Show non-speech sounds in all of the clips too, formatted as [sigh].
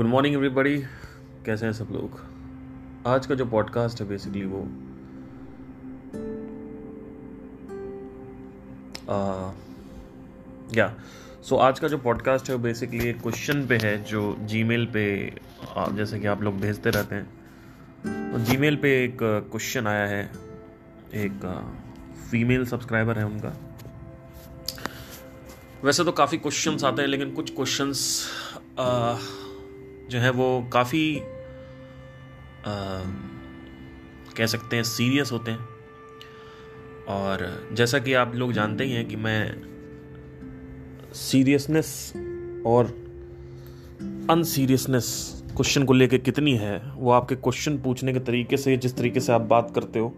Good morning everybody कैसे हैं सब लोग? आज का जो पॉडकास्ट है बेसिकली वो या सो आज का जो पॉडकास्ट है, वो बेसिकली एक क्वेश्चन पे है, जो जीमेल पे जैसे कि आप लोग भेजते रहते हैं। तो जीमेल पे एक क्वेश्चन आया है। एक फीमेल सब्सक्राइबर है उनका। वैसे तो काफ़ी क्वेश्चंस आते हैं, लेकिन कुछ क्वेश्चंस जो है वो काफ़ी कह सकते हैं सीरियस होते हैं। और जैसा कि आप लोग जानते ही हैं कि मैं सीरियसनेस और अनसीरियसनेस क्वेश्चन को लेके कितनी है, वो आपके क्वेश्चन पूछने के तरीके से, जिस तरीके से आप बात करते हो,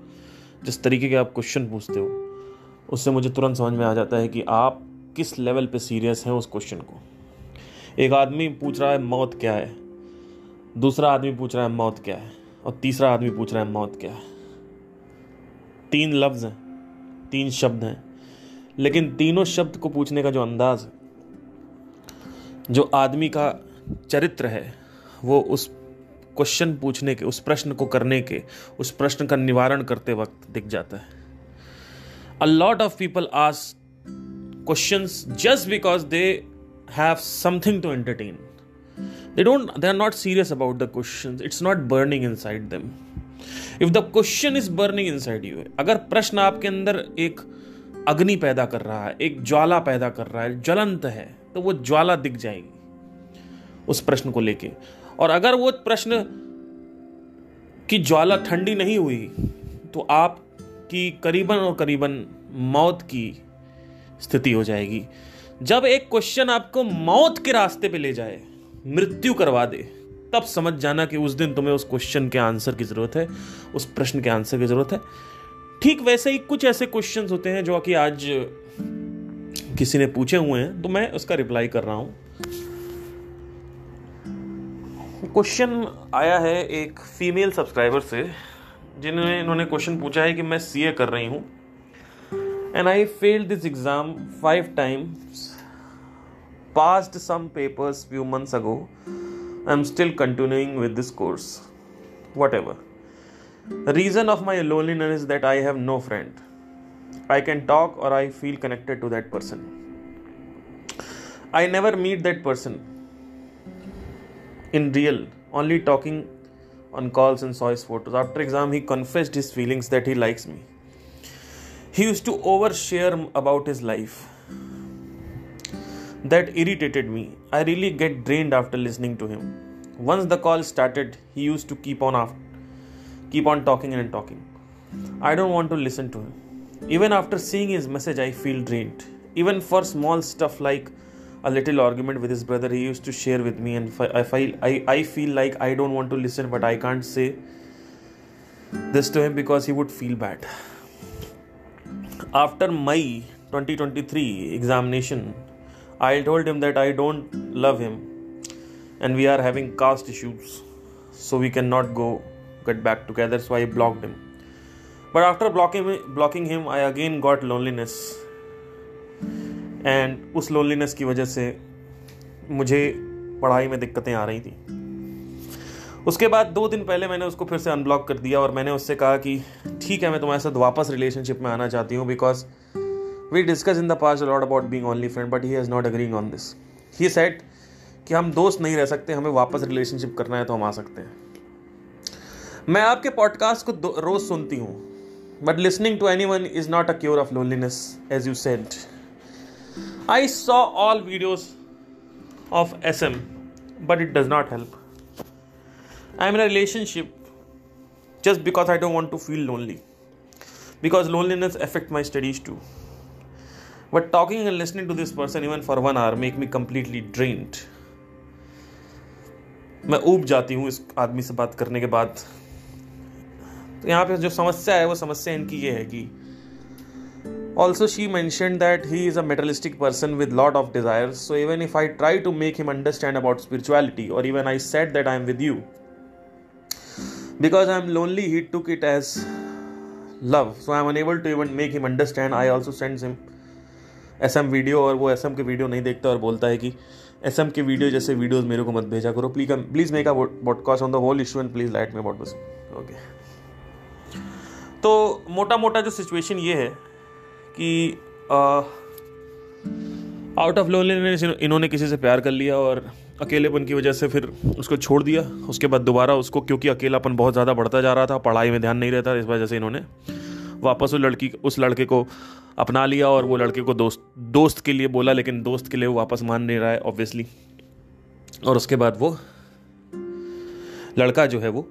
जिस तरीके के आप क्वेश्चन पूछते हो, उससे मुझे तुरंत समझ में आ जाता है कि आप किस लेवल पे सीरियस हैं उस क्वेश्चन को। एक आदमी पूछ रहा है, मौत क्या है? दूसरा आदमी पूछ रहा है, मौत क्या है? और तीसरा आदमी पूछ रहा है, मौत क्या है? तीन लफ्ज हैं, तीन शब्द हैं, लेकिन तीनों शब्द को पूछने का जो अंदाज है जो आदमी का चरित्र है, वो उस क्वेश्चन पूछने के, उस प्रश्न को करने के, उस प्रश्न का निवारण करते वक्त दिख जाता है। A lot of people ask questions just because they have something to entertain they don't, they are not serious about the questions. It's not burning inside them. If the question is burning inside you, अगर प्रश्न आपके अंदर एक अग्नि पैदा कर रहा है, एक ज्वाला पैदा कर रहा है, ज्वलंत है तो वो ज्वाला दिख जाएगी उस प्रश्न को लेके। और अगर वो प्रश्न की ज्वाला ठंडी नहीं हुई तो आप की करीबन और करीबन मौत की स्थिति हो जाएगी। जब एक क्वेश्चन आपको मौत के रास्ते पे ले जाए मृत्यु करवा दे, तब समझ जाना कि उस दिन तुम्हें उस क्वेश्चन के आंसर की ज़रूरत है, उस प्रश्न के आंसर की ज़रूरत है ठीक वैसे ही कुछ ऐसे क्वेश्चंस होते हैं जो कि आज किसी ने पूछे हुए हैं तो मैं उसका रिप्लाई कर रहा हूँ क्वेश्चन आया है एक फीमेल सब्सक्राइबर से, जिन्होंने इन्होंने क्वेश्चन पूछा है कि मैं सीए कर रही हूँ, and I failed this exam five times. Passed some papers few months ago. I'm still continuing with this course. Whatever. The reason of my loneliness is that I have no friend. I can talk or I feel connected to that person. I never meet that person in real, only talking on calls and saw his photos. After exam, he confessed his feelings that he likes me. He used to overshare about his life. That irritated me. I really get drained after listening to him. Once the call started, he used to keep on after, keep on talking and talking. I don't want to listen to him. Even after seeing his message, I feel drained. Even for small stuff like a little argument with his brother, he used to share with me, and I feel I, I feel like I don't want to listen, but I can't say this to him because he would feel bad. After my 2023 examination, I told him that I don't love him and we are having caste issues, so we cannot go get back together. So I blocked him. But after blocking blocking him, I again got loneliness. And उस loneliness की वजह से मुझे पढ़ाई में दिक्कतें आ रही थी उसके बाद दो दिन पहले मैंने उसको फिर से अनब्लॉक कर दिया और मैंने उससे कहा कि ठीक है मैं तुम्हारे साथ वापस रिलेशनशिप में आना चाहती हूँ because we discuss in the past lot about being only friend but he has not agreeing on this he said कि हम दोस्त नहीं रह सकते, हमें वापस रिलेशनशिप करना है तो हम आ सकते हैं मैं आपके पॉडकास्ट को रोज सुनती हूँ but listening to anyone is not a cure of loneliness as you said I saw all videos of S M but it does not help I'm in a relationship just because I don't want to feel lonely. Because loneliness affect my studies too. But talking and listening to this person even for one hour make me completely drained. मैं ऊब जाती हूँ इस आदमी से बात करने के बाद तो यहाँ पे जो समस्या है वो समस्या इनकी ये है कि Also, she mentioned that he is a materialistic person with lot of desires. So even if I try to make him understand about spirituality, or even I said that I am with you, because i'm lonely he took it as love so i'm unable to even make him understand i also sends him S M video और वो S M के video नहीं देखता और बोलता है कि S M के वीडियो जैसे वीडियोज़ मेरे को मत भेजा करो। Please please make a podcast on the whole issue and please light me this okay तो मोटा मोटा जो सिचुएशन ये है कि आउट ऑफ़ लोनलीनेस इन्होंने किसी से प्यार कर लिया और अकेलेपन की वजह से फिर उसको छोड़ दिया। उसके बाद दोबारा उसको, क्योंकि अकेलापन बहुत ज़्यादा बढ़ता जा रहा था, पढ़ाई में ध्यान नहीं रहता इस वजह से इन्होंने वापस उस लड़की, उस लड़के को अपना लिया और वो लड़के को दोस्त दोस्त के लिए बोला लेकिन दोस्त के लिए वो वापस मान नहीं रहा है ऑब्वियसली और उसके बाद वो लड़का जो है वो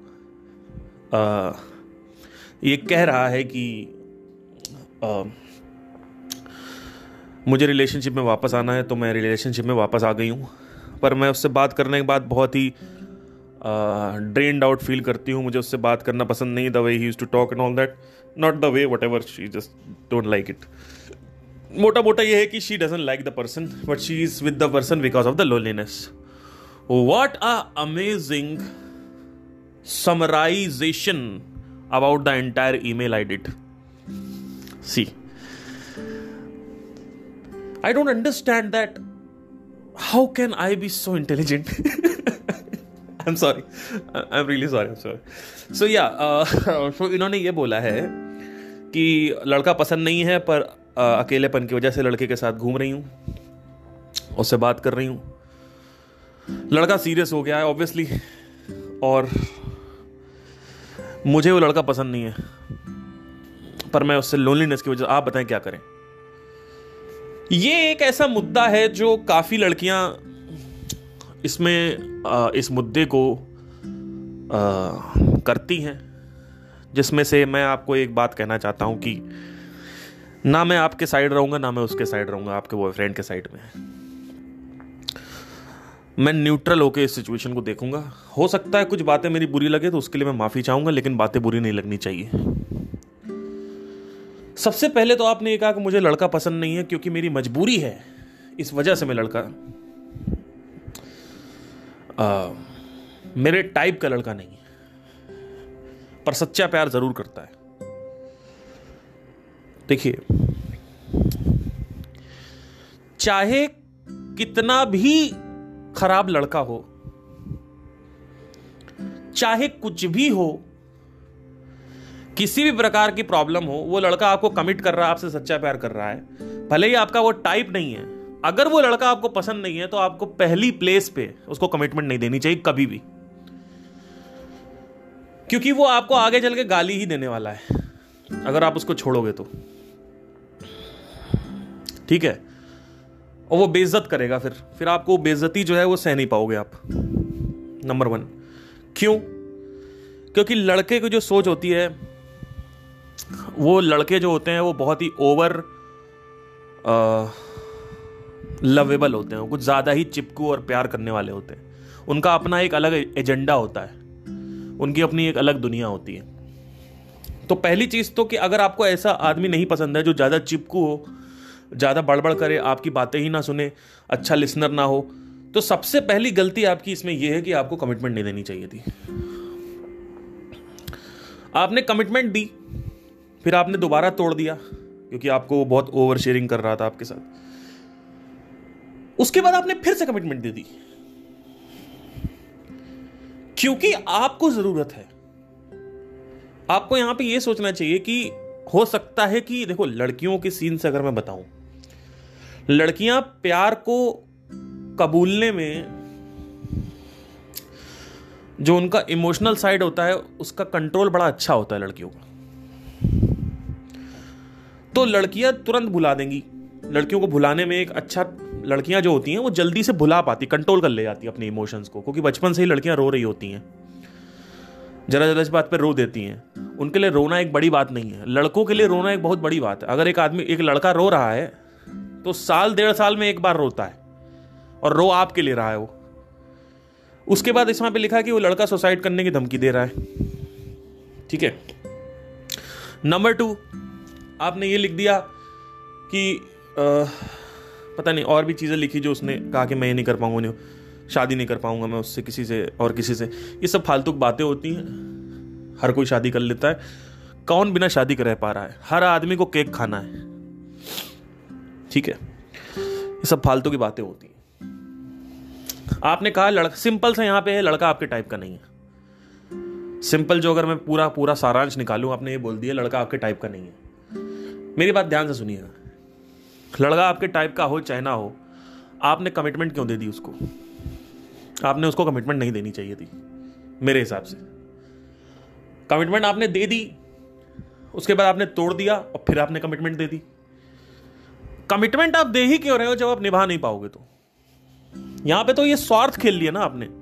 आ, ये कह रहा है कि आ, मुझे रिलेशनशिप में वापस आना है तो मैं रिलेशनशिप में वापस आ गई हूँ। पर मैं उससे बात करने के बाद बहुत ही ड्रेनड आउट फील करती हूँ। मुझे उससे बात करना पसंद नहीं the way he use to talk and all that not the way whatever she just don't like it मोटा मोटा ये है कि she doesn't like the person but she is with the person because of the loneliness what a amazing summarization about the entire email I did see I don't understand that. How can I be so intelligent? [laughs] I'm sorry. I'm really sorry. I'm sorry. So yeah, uh, [laughs] so इन्होंने ये बोला है कि लड़का पसंद नहीं है पर uh, अकेलेपन की वजह से लड़के के साथ घूम रही हूँ उससे बात कर रही हूँ लड़का सीरियस हो गया है ऑब्वियसली और मुझे वो लड़का पसंद नहीं है पर मैं उससे लोनलीनेस की वजह आप बताएँ क्या करें ये एक ऐसा मुद्दा है जो काफ़ी लड़कियाँ इसमें इस मुद्दे को करती हैं, जिसमें से मैं आपको एक बात कहना चाहता हूँ कि ना मैं आपके साइड रहूँगा, ना मैं उसके साइड रहूँगा, आपके बॉयफ्रेंड के साइड में। मैं न्यूट्रल होकर इस सिचुएशन को देखूँगा। हो सकता है कुछ बातें मेरी बुरी लगे तो उसके लिए मैं माफ़ी चाहूँगा, लेकिन बातें बुरी नहीं लगनी चाहिए। सबसे पहले तो आपने ये कहा कि मुझे लड़का पसंद नहीं है, क्योंकि मेरी मजबूरी है। इस वजह से मैं लड़का आ, मेरे टाइप का लड़का नहीं है पर सच्चा प्यार ज़रूर करता है। देखिए चाहे कितना भी खराब लड़का हो चाहे कुछ भी हो किसी भी प्रकार की प्रॉब्लम हो वो लड़का आपको कमिट कर रहा है आपसे सच्चा प्यार कर रहा है। भले ही आपका वो टाइप नहीं है अगर वो लड़का आपको पसंद नहीं है तो आपको पहली प्लेस पे उसको कमिटमेंट नहीं देनी चाहिए कभी भी। क्योंकि वो आपको आगे चल के गाली ही देने वाला है, अगर आप उसको छोड़ोगे तो। ठीक है? और वो बेइज्जत करेगा फिर। फिर आपको बेइज्जती जो है, वो सह नहीं पाओगे आप। नंबर वन क्यों? क्योंकि लड़के की जो सोच होती है, वो लड़के जो होते हैं, वो बहुत ही ओवर लवेबल होते हैं, कुछ ज़्यादा ही चिपकू और प्यार करने वाले होते हैं। उनका अपना एक अलग एजेंडा होता है। उनकी अपनी एक अलग दुनिया होती है। तो पहली चीज़ तो कि अगर आपको ऐसा आदमी नहीं पसंद है जो ज़्यादा चिपकू हो, ज़्यादा बड़बड़ करे, आपकी बातें ही ना सुने अच्छा लिसनर ना हो तो सबसे पहली गलती आपकी इसमें यह है कि आपको कमिटमेंट नहीं देनी चाहिए थी। आपने कमिटमेंट दी, फिर आपने दोबारा तोड़ दिया, क्योंकि आपको वो बहुत ओवर शेयरिंग कर रहा था आपके साथ। उसके बाद आपने फिर से कमिटमेंट दे दी। क्योंकि आपको ज़रूरत है। आपको यहाँ पे यह सोचना चाहिए कि हो सकता है कि, देखो, लड़कियों के सीन से अगर मैं बताऊँ, लड़कियाँ प्यार को कबूलने में जो उनका इमोशनल साइड होता है, उसका कंट्रोल बड़ा अच्छा होता है लड़कियों का। तो लड़कियाँ तुरंत भुला देंगी। लड़कियों को भुलाने में एक अच्छा लड़कियाँ जो होती हैं वो जल्दी से भुला पाती कंट्रोल कर ले जाती अपने इमोशंस को क्योंकि बचपन से ही लड़कियाँ रो रही होती हैं। जरा जरा इस बात पर रो देती हैं। उनके लिए रोना एक बड़ी बात नहीं है। लड़कों के लिए रोना एक बहुत बड़ी बात है। अगर एक आदमी एक लड़का रो रहा है तो साल डेढ़ साल में एक बार रोता है और रो आपके लिए रहा है वो। उसके बाद इसमें पे लिखा है कि वो लड़का सुसाइड करने की धमकी दे रहा है। ठीक है? नंबर टू आपने ये लिख दिया कि आ, पता नहीं और भी चीज़ें लिखी जो उसने कहा कि मैं ये नहीं कर पाऊँगा, नहीं शादी नहीं कर पाऊँगा मैं उससे किसी से और किसी से। ये सब फालतू बातें होती हैं। हर कोई शादी कर लेता है। कौन बिना शादी कर रह पा रहा है? हर आदमी को केक खाना है। ठीक है? ये सब फालतू की बातें होती हैं। आपने कहा लड़का सिंपल से यहाँ पे है, लड़का आपके टाइप का नहीं है। सिंपल जो अगर मैं पूरा पूरा सारांश निकालूं, आपने ये बोल दिया, लड़का आपके टाइप का नहीं है। मेरी बात ध्यान से सुनिएगा। लड़का आपके टाइप का हो, चाहे ना हो, आपने कमिटमेंट क्यों दे दी उसको? आपने उसको कमिटमेंट नहीं देनी चाहिए थी, मेरे हिसाब से। कमिटमेंट आपने दे दी, उसके बाद आपने तोड़ दिया और फिर आपने कमिटमेंट दे दी। कमिटमेंट आप दे ही क्यों रहे हो जब आप निभा नहीं पाओगे तो? यहाँ पे तो ये स्वार्थ खेल लिया ना आपने।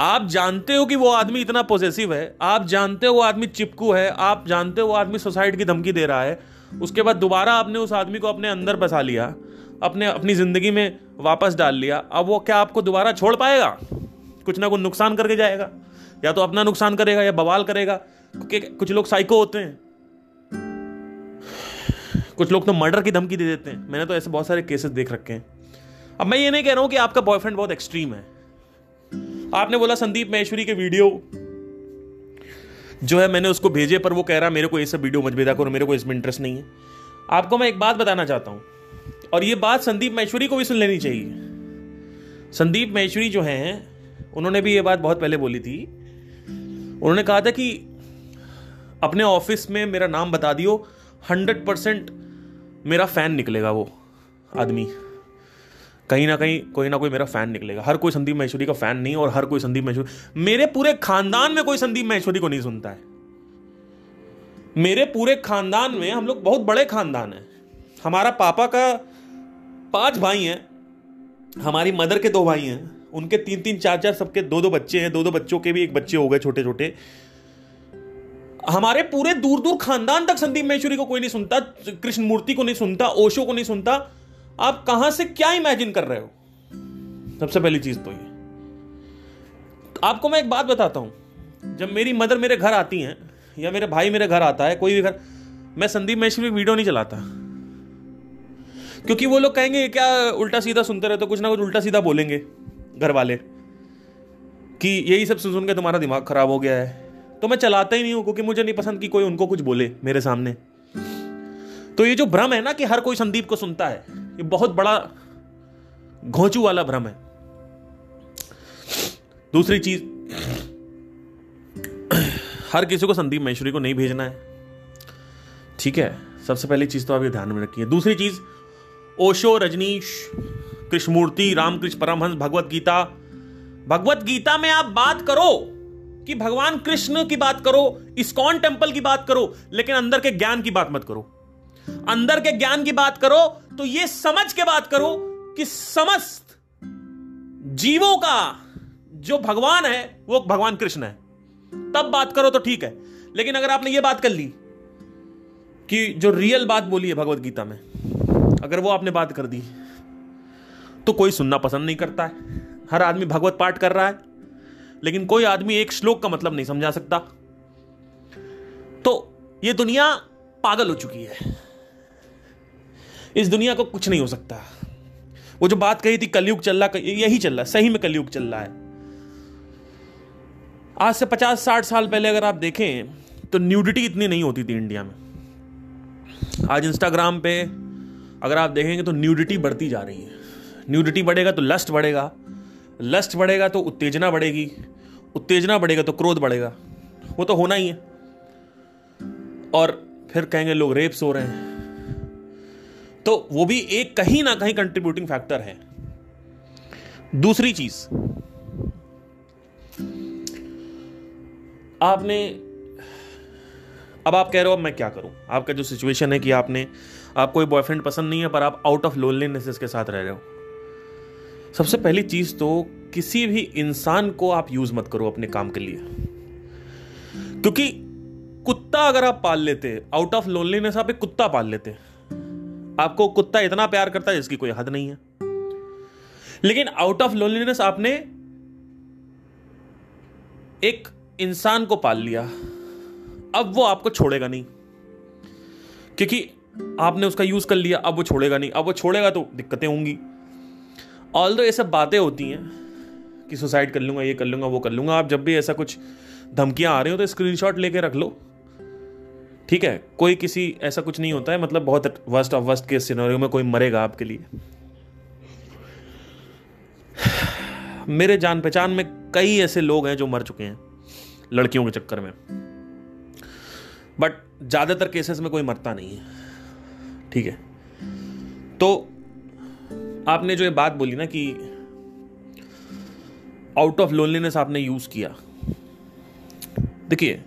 आप जानते हो कि वो आदमी इतना पॉजिटिव है, आप जानते हो वो आदमी चिपकू है, आप जानते हो वो आदमी सुसाइड की धमकी दे रहा है, उसके बाद दोबारा आपने उस आदमी को अपने अंदर बसा लिया, अपने, अपनी ज़िंदगी में वापस डाल लिया, अब वो क्या आपको दोबारा छोड़ पाएगा? कुछ ना कुछ नुकसान करके जाएगा, या तो अपना नुकसान करेगा, या बवाल करेगा, क्योंकि कुछ लोग साइको होते हैं। कुछ लोग तो मर्डर की धमकी दे देते हैं। मैंने तो ऐसे बहुत सारे केसेस देख रखे हैं। अब मैं ये नहीं कह रहा हूँ कि आपका बॉयफ्रेंड बहुत एक्सट्रीम है। आपने बोला संदीप महेश्वरी के वीडियो जो है मैंने उसको भेजे, पर वो कह रहा, मेरे को ये सब वीडियो भेजा करो, मेरे को इसमें इंटरेस्ट नहीं है। आपको मैं एक बात बताना चाहता हूँ, और ये बात संदीप महेश्वरी को भी सुन लेनी चाहिए। संदीप महेश्वरी जो हैं, उन्होंने भी ये बात बहुत पहले बोली थी। उन्होंने कहा था कि अपने ऑफ़िस में मेरा नाम बता दियो हंड्रेड परसेंट मेरा फ़ैन निकलेगा वो आदमी। कहीं ना कहीं कोई ना कोई मेरा फ़ैन निकलेगा। हर कोई संदीप महेश्वरी का फ़ैन नहीं और हर कोई संदीप महेश्वरी मेरे पूरे खानदान में कोई संदीप महेश्वरी को नहीं सुनता है। मेरे पूरे खानदान में हम लोग बहुत बड़े खानदान हैं। हमारा पापा का पाँच भाई हैं, हमारी मदर के दो भाई हैं, उनके तीन तीन चार चार सबके दो दो बच्चे हैं, दो दो बच्चों के भी एक बच्चे हो गए छोटे छोटे हमारे पूरे दूर दूर खानदान तक संदीप महेश्वरी को कोई नहीं सुनता कृष्ण मूर्ति को नहीं सुनता, ओशो को नहीं सुनता आप कहाँ से क्या इमेजिन कर रहे हो? सबसे पहली चीज़ तो ये। आपको मैं एक बात बताता हूँ। जब मेरी मदर मेरे घर आती हैं, या मेरे भाई मेरे घर आता है, कोई भी घर, मैं संदीप महेश्वरी वीडियो नहीं चलाता। क्योंकि वो लोग कहेंगे क्या उल्टा सीधा सुनते रहे तो कुछ ना कुछ उल्टा सीधा बोलेंगे घर वाले कि यही सब सुन सुन के तुम्हारा दिमाग खराब हो गया है। तो मैं चलाता ही नहीं हूँ, क्योंकि मुझे नहीं पसंद कि कोई उनको कुछ बोले मेरे सामने। तो ये जो भ्रम है ना कि हर कोई संदीप को सुनता है ये बहुत बड़ा घोंचू वाला भ्रम है। दूसरी चीज़, हर किसी को संदीप महेश्वरी को नहीं भेजना है। ठीक है, सबसे पहली चीज़ तो आप ये ध्यान में रखिए। दूसरी चीज़, ओशो, रजनीश, कृष्णमूर्ति, रामकृष्ण परमहंस, भगवत गीता। भगवत गीता में आप बात करो कि भगवान कृष्ण की बात करो, इस्कॉन टेंपल की बात करो, लेकिन अंदर के ज्ञान की बात मत करो। अंदर के ज्ञान की बात करो तो यह समझ के बात करो कि समस्त जीवों का जो भगवान है, वो भगवान कृष्ण है। तब बात करो तो ठीक है। लेकिन अगर आपने ये बात कर ली कि जो रियल बात बोली है भगवत गीता में, अगर वो आपने बात कर दी तो कोई सुनना पसंद नहीं करता है। हर आदमी भगवत पाठ कर रहा है, लेकिन कोई आदमी एक श्लोक का मतलब नहीं समझा सकता। तो ये दुनिया पागल हो चुकी है। इस दुनिया को कुछ नहीं हो सकता। वो जो बात कही थी, कलयुग चल रहा, यही चल रहा, सही में कलयुग चल रहा है। आज से पचास, साठ साल पहले अगर आप देखें तो न्यूडिटी इतनी नहीं होती थी इंडिया में। आज इंस्टाग्राम पे अगर आप देखेंगे तो न्यूडिटी बढ़ती जा रही है। न्यूडिटी बढ़ेगा तो लस्ट बढ़ेगा। लस्ट बढ़ेगा तो उत्तेजना बढ़ेगी। उत्तेजना बढ़ेगा तो क्रोध बढ़ेगा। वो तो होना ही है। और फिर कहेंगे, लोग रेप्स हो रहे हैं। तो वो भी एक कहीं ना कहीं कंट्रीब्यूटिंग फैक्टर है। दूसरी चीज़। आपने, अब आप कह रहे हो, अब मैं क्या करूँ? आपका जो सिचुएशन है कि आपने, आप कोई बॉयफ्रेंड पसंद नहीं है, पर आप आउट ऑफ़ लोनलीनेस के साथ रह रहे हो। सबसे पहली चीज़ तो किसी भी इंसान को आप यूज़ मत करो अपने काम के लिए। क्योंकि कुत्ता अगर आप पाल लेते आउट ऑफ़ लोनलीनेस आप एक कुत्ता पाल लेते। आपको कुत्ता इतना प्यार करता है जिसकी कोई हद नहीं है। लेकिन आउट ऑफ़ लोनलीनेस आपने एक इंसान को पाल लिया। अब वो आपको छोड़ेगा नहीं। क्योंकि आपने उसका यूज़ कर लिया, अब वो छोड़ेगा नहीं। अब वो छोड़ेगा तो दिक्कतें होंगी। ऑल ये सब बातें होती हैं कि सुसाइड कर लूँगा, ये कर लूँगा, वो कर लूँगा। आप जब भी ऐसा कुछ धमकियाँ आ रही हो तो स्क्रीनशॉट लेके रख लो। ठीक है, कोई किसी, ऐसा कुछ नहीं होता है मतलब बहुत वर्स्ट ऑफ़ वर्स्ट के सिनेरियो में कोई मरेगा आपके लिए। मेरे जान पहचान में कई ऐसे लोग हैं जो मर चुके हैं, लड़कियों के चक्कर में। बट ज़्यादातर केसेस में कोई मरता नहीं है, ठीक है। तो आपने जो ये बात बोली ना कि आउट ऑफ़ लोनलीनेस आपने यूज़ किया। देखिए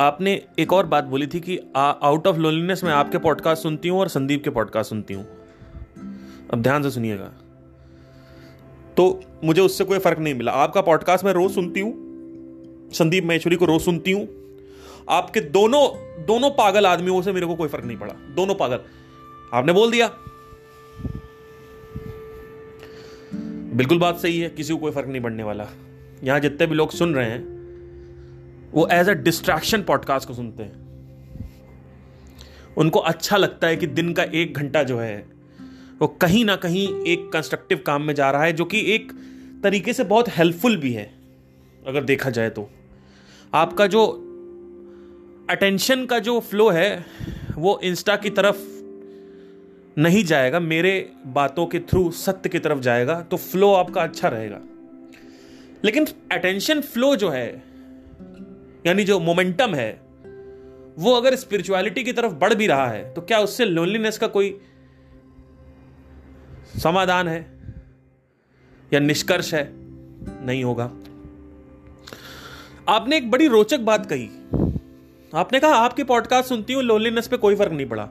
आपने एक और बात बोली थी कि आउट ऑफ़ लोनलीनेस में आपके पॉडकास्ट सुनती हूँ और संदीप के पॉडकास्ट सुनती हूँ। अब ध्यान से सुनिएगा। तो मुझे उससे कोई फ़र्क नहीं मिला। आपका पॉडकास्ट मैं रोज सुनती हूँ। संदीप महेश्वरी को रोज सुनती हूँ। आपके दोनों दोनों पागल आदमियों से मेरे को कोई फ़र्क नहीं पड़ा। दोनों पागल। आपने बोल दिया। बिल्कुल बात सही है, किसी को कोई फ़र्क नहीं पड़ने वाला। यहाँ जितने भी लोग सुन रहे हैं वो एज अ डिस्ट्रैक्शन पॉडकास्ट को सुनते हैं। उनको अच्छा लगता है कि दिन का एक घंटा जो है, वो कहीं ना कहीं एक कंस्ट्रक्टिव काम में जा रहा है, जो कि एक तरीके से बहुत हेल्पफुल भी है, अगर देखा जाए तो। आपका जो अटेंशन का जो फ्लो है, वो इंस्टा की तरफ़ नहीं जाएगा, मेरे बातों के थ्रू सत्य की तरफ़ जाएगा तो फ्लो आपका अच्छा रहेगा। लेकिन अटेंशन फ्लो जो है यानी जो मोमेंटम है, वो अगर स्पिरिचुअलिटी की तरफ़ बढ़ भी रहा है तो क्या उससे लोनलीनेस का कोई समाधान है? या निष्कर्ष है? नहीं होगा। आपने एक बड़ी रोचक बात कही। आपने कहा, आपके पॉडकास्ट सुनती हूँ लोनलीनेस पे कोई फ़र्क नहीं पड़ा।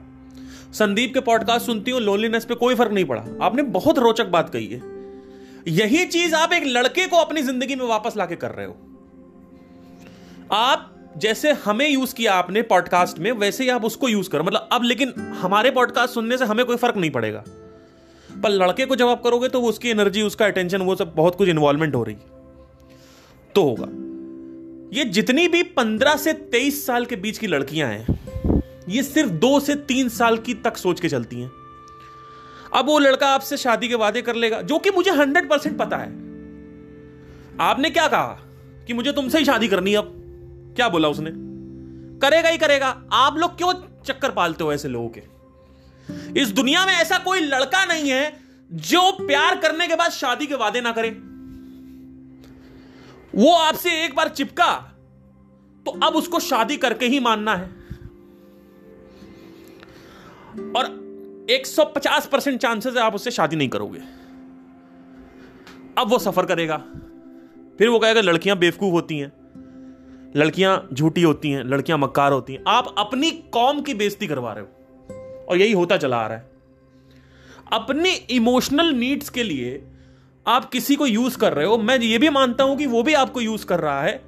संदीप के पॉडकास्ट सुनती हूँ लोनलीनेस पे कोई फ़र्क नहीं पड़ा। आपने बहुत रोचक बात कही है। यही चीज़ आप एक लड़के को अपनी ज़िंदगी में वापस लाके कर रहे हो। आप जैसे हमें यूज़ किया आपने पॉडकास्ट में, वैसे ही आप उसको यूज़ करो। मतलब अब लेकिन हमारे पॉडकास्ट सुनने से हमें कोई फ़र्क नहीं पड़ेगा। पर लड़के को जब आप करोगे तो उसकी एनर्जी उसका अटेंशन वो सब बहुत कुछ इन्वॉल्वमेंट हो रही तो होगा। ये जितनी भी पंद्रह से तेईस साल के बीच की लड़कियाँ हैं, ये सिर्फ़ दो से तीन साल की तक सोच के चलती हैं। अब वो लड़का आपसे शादी के वादे कर लेगा, जो कि मुझे हंड्रेड परसेंट पता है। आपने क्या कहा कि मुझे तुमसे ही शादी करनी है अब? क्या बोला उसने? करेगा ही करेगा। आप लोग क्यों चक्कर पालते हो ऐसे लोगों के? इस दुनिया में ऐसा कोई लड़का नहीं है जो प्यार करने के बाद शादी के वादे ना करे। वो आपसे एक बार चिपका तो अब उसको शादी करके ही मानना है। और 150 परसेंट चांसेस है आप उससे शादी नहीं करोगे। अब वो सफ़र करेगा। फिर वो कहेगा, लड़कियाँ बेवकूफ़ होती हैं। लड़कियाँ झूठी होती हैं, लड़कियाँ मक्कार होती हैं। आप अपनी कौम की बेइज्जती करवा रहे हो और यही होता चला आ रहा है। अपनी इमोशनल नीड्स के लिए आप किसी को यूज़ कर रहे हो। मैं ये भी मानता हूँ कि वो भी आपको यूज़ कर रहा है।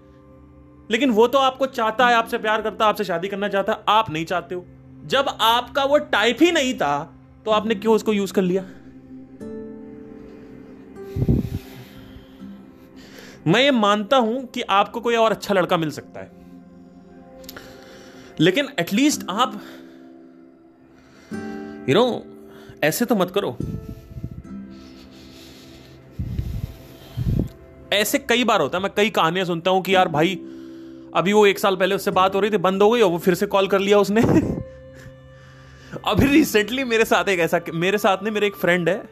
लेकिन वो तो आपको चाहता है, आपसे प्यार करता है आपसे शादी करना चाहता है आप नहीं चाहते हो। जब आपका वो टाइप ही नहीं था तो आपने क्यों उसको यूज़ कर लिया? मैं ये मानता हूँ कि आपको कोई और अच्छा लड़का मिल सकता है। लेकिन एटलीस्ट आप यू नो ऐसे तो मत करो। ऐसे कई बार होता है, मैं कई कहानियाँ सुनता हूँ कि यार भाई, अभी वो एक साल पहले उससे बात हो रही थी, बंद हो गई, और वो फिर से कॉल कर लिया उसने। [laughs] अभी रिसेंटली मेरे साथ एक ऐसा, मेरे साथ ने मेरे एक फ्रेंड है,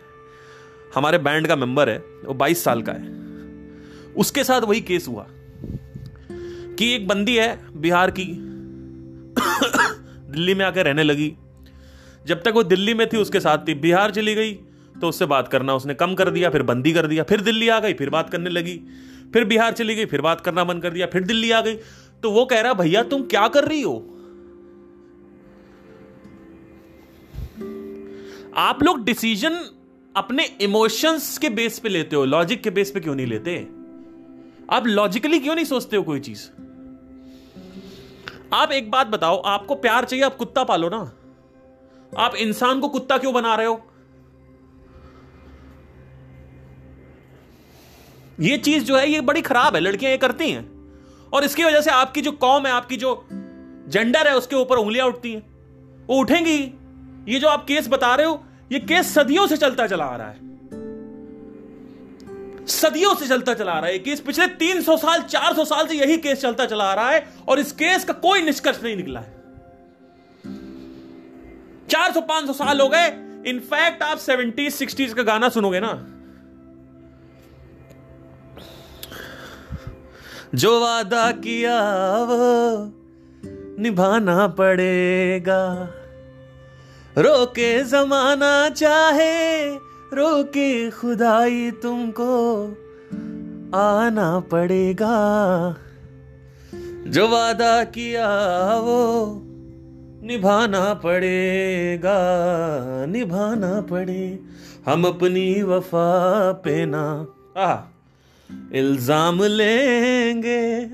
हमारे बैंड का मेंबर है, वो 22 साल का है। उसके साथ वही केस हुआ कि एक बंदी है बिहार की, दिल्ली में आकर रहने लगी। जब तक वो दिल्ली में थी, उसके साथ थी। बिहार चली गई तो उससे बात करना उसने कम कर दिया, फिर बंदी कर दिया, फिर दिल्ली आ गई, फिर बात करने लगी। फिर बिहार चली गई, फिर बात करना बंद कर दिया, फिर दिल्ली आ गई। तो वो कह रहा, भैया, तुम क्या कर रही हो? आप लोग डिसीज़न अपने इमोशंस के बेस पे लेते हो लॉजिक के बेस पे क्यों नहीं लेते? आप लॉजिकली क्यों नहीं सोचते हो कोई चीज़? आप एक बात बताओ, आपको प्यार चाहिए, आप कुत्ता पालो ना। आप इंसान को कुत्ता क्यों बना रहे हो? ये चीज़ जो है, ये बड़ी खराब है, लड़कियाँ ये करती हैं। और इसकी वजह से आपकी जो कौम है, आपकी जो जेंडर है, उसके ऊपर उंगलियाँ उठती हैं। वो उठेंगी। ये जो आप केस बता रहे हो, ये केस सदियों से चलता चला आ रहा है। सदियों से चलता चला आ रहा है। केस पिछले 300 साल 400 साल से यही केस चलता चला आ रहा है और इस केस का कोई निष्कर्ष नहीं निकला है। 400 500 साल हो गए। इनफैक्ट आप 70s 60s का गाना सुनोगे ना। जो वादा किया वो निभाना पड़ेगा। रोके जमाना चाहे रोके खुदाई तुमको, आना पड़ेगा। जो वादा किया वो निभाना पड़ेगा, निभाना पड़े। हम अपनी वफा पे ना आ इल्ज़ाम लेंगे।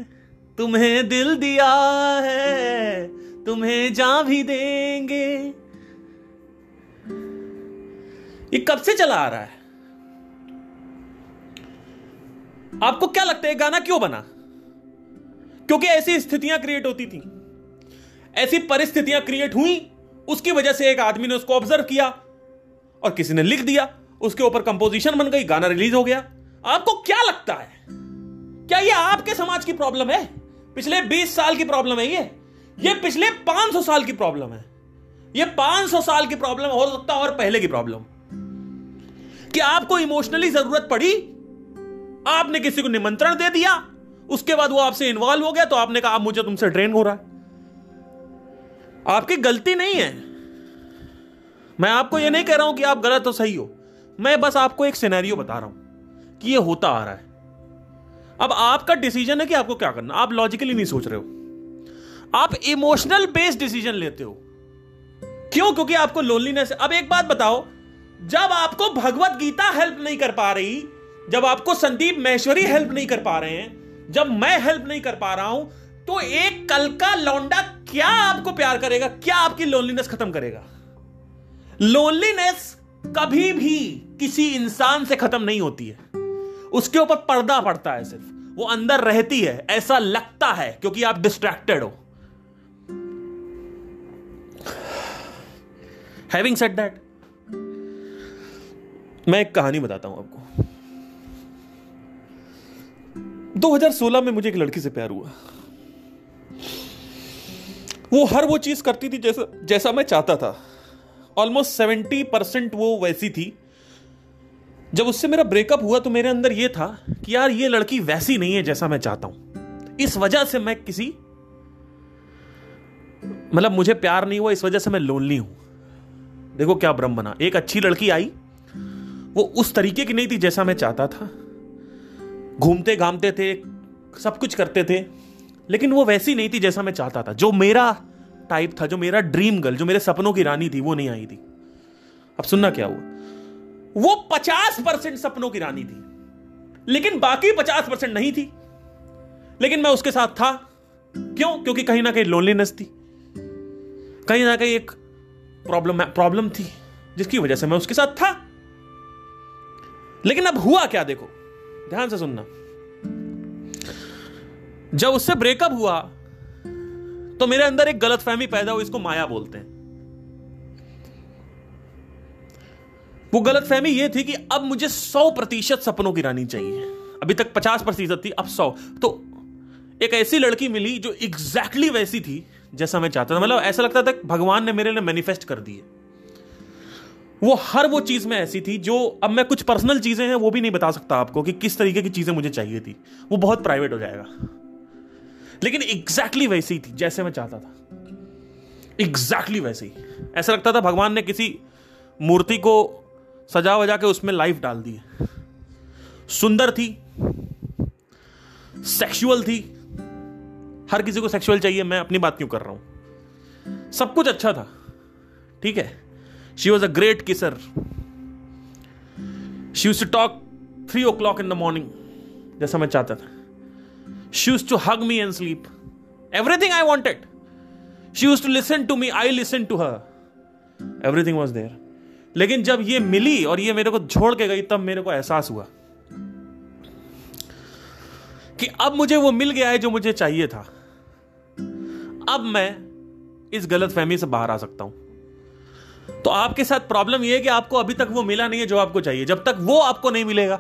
तुम्हें दिल दिया है, तुम्हें जा भी देंगे। ये कब से चला आ रहा है? आपको क्या लगता है गाना क्यों बना? क्योंकि ऐसी स्थितियाँ क्रिएट होती थी। ऐसी परिस्थितियाँ क्रिएट हुई, उसकी वजह से एक आदमी ने उसको ऑब्ज़र्व किया और किसी ने लिख दिया, उसके ऊपर कंपोजिशन बन गई, गाना रिलीज़ हो गया। आपको क्या लगता है? क्या ये आपके समाज की प्रॉब्लम है? पिछले 20 साल की प्रॉब्लम है ये। ये पिछले 500 साल की प्रॉब्लम है। ये 500 साल की प्रॉब्लम हो सकता है और पहले की प्रॉब्लम कि आपको इमोशनली ज़रूरत पड़ी? आपने किसी को निमंत्रण दे दिया, उसके बाद वो आपसे इन्वॉल्व हो गया तो आपने कहा आप मुझे तुमसे ड्रेन हो रहा है। आपकी गलती नहीं है। मैं आपको यह नहीं कह रहा हूँ कि आप गलत हो सही हो। मैं बस आपको एक सिनेरियो बता रहा हूँ कि यह होता आ रहा है। अब आपका डिसीज़न है कि आपको क्या करना। आप लॉजिकली नहीं सोच रहे हो। आप इमोशनल बेस्ड डिसीज़न लेते हो। क्यों? क्योंकि आपको लोनलीनेस अब एक बात बताओ जब आपको भगवत गीता हेल्प नहीं कर पा रही, जब आपको संदीप महेश्वरी हेल्प नहीं कर पा रहे हैं, जब मैं हेल्प नहीं कर पा रहा हूँ तो एक कल का लौंडा क्या आपको प्यार करेगा? क्या आपकी लोनलीनेस खत्म करेगा? लोनलीनेस कभी भी किसी इंसान से खत्म नहीं होती है। उसके ऊपर पर्दा पड़ता है सिर्फ़। वो अंदर रहती है, ऐसा लगता है, क्योंकि आप डिस्ट्रैक्टेड हो। हैविंग सेट दैट मैं एक कहानी बताता हूँ आपको। 2016 में मुझे एक लड़की से प्यार हुआ। वो हर वो चीज़ करती थी जैसा जैसा मैं चाहता था। ऑलमोस्ट सेवेंटी परसेंट वो वैसी थी। जब उससे मेरा ब्रेकअप हुआ तो मेरे अंदर ये था कि यार, ये लड़की वैसी नहीं है जैसा मैं चाहता हूँ। इस वजह से मैं किसी मतलब मुझे प्यार नहीं हुआ, इस वजह से मैं लोनली हूँ। देखो क्या ब्रह्म बना। एक अच्छी लड़की आई वो उस तरीके की नहीं थी जैसा मैं चाहता था। घूमते घामते थे, सब कुछ करते थे, लेकिन वो वैसी नहीं थी जैसा मैं चाहता था। जो मेरा टाइप था, जो मेरा ड्रीम गर्ल जो मेरे सपनों की रानी थी, वो नहीं आई थी। अब सुनना क्या हुआ? वो पचास परसेंट सपनों की रानी थी, लेकिन बाकी पचास परसेंट नहीं थी। लेकिन मैं उसके साथ था। क्यों? क्योंकि कहीं ना कहीं लोनलीनेस थी। कहीं ना कहीं एक प्रॉब्लम प्रॉब्लम थी, जिसकी वजह से मैं उसके साथ था। लेकिन अब हुआ क्या देखो? ध्यान से सुनना। जब उससे ब्रेकअप हुआ तो मेरे अंदर एक गलत फहमी पैदा हुई, इसको माया बोलते हैं। वो गलत फहमी यह थी कि अब मुझे सौ प्रतिशत सपनों की रानी चाहिए। अभी तक पचास प्रतिशत थी, अब सौ। तो एक ऐसी लड़की मिली जो एग्जैक्टली exactly वैसी थी, जैसा मैं चाहता था। मतलब ऐसा लगता था भगवान ने मेरे लिए मैनिफेस्ट कर दिए वो हर वो चीज़ में ऐसी थी जो अब मैं कुछ पर्सनल चीज़ें हैं वो भी नहीं बता सकता आपको कि किस तरीके की चीज़ें मुझे चाहिए थी। वो बहुत प्राइवेट हो जाएगा। लेकिन एग्जैक्टली exactly वैसी थी, जैसे मैं चाहता था। एग्जैक्टली exactly वैसे। ऐसा लगता था भगवान ने किसी मूर्ति को सजा वजा के उसमें लाइफ डाल दी। सुंदर थी। सेक्सुअल थी। हर किसी को सेक्सुअल चाहिए, मैं अपनी बात क्यों कर रहा हूँ? सब कुछ अच्छा था। ठीक है? She was a great kisser she use to talk three o'clock in the morning जैसा मैं चाहता था She used to hug me and sleep. Everything I wanted. She used to listen to me. I listened to her. Everything was there. लेकिन जब ये मिली और ये मेरे को छोड़ के गई, तब मेरे को एहसास हुआ कि अब मुझे वो मिल गया है जो मुझे चाहिए था अब मैं इस गलत फहमी से बाहर आ सकता हूँ तो आपके साथ प्रॉब्लम यह है कि आपको अभी तक वो मिला नहीं है जो आपको चाहिए। जब तक वो आपको नहीं मिलेगा,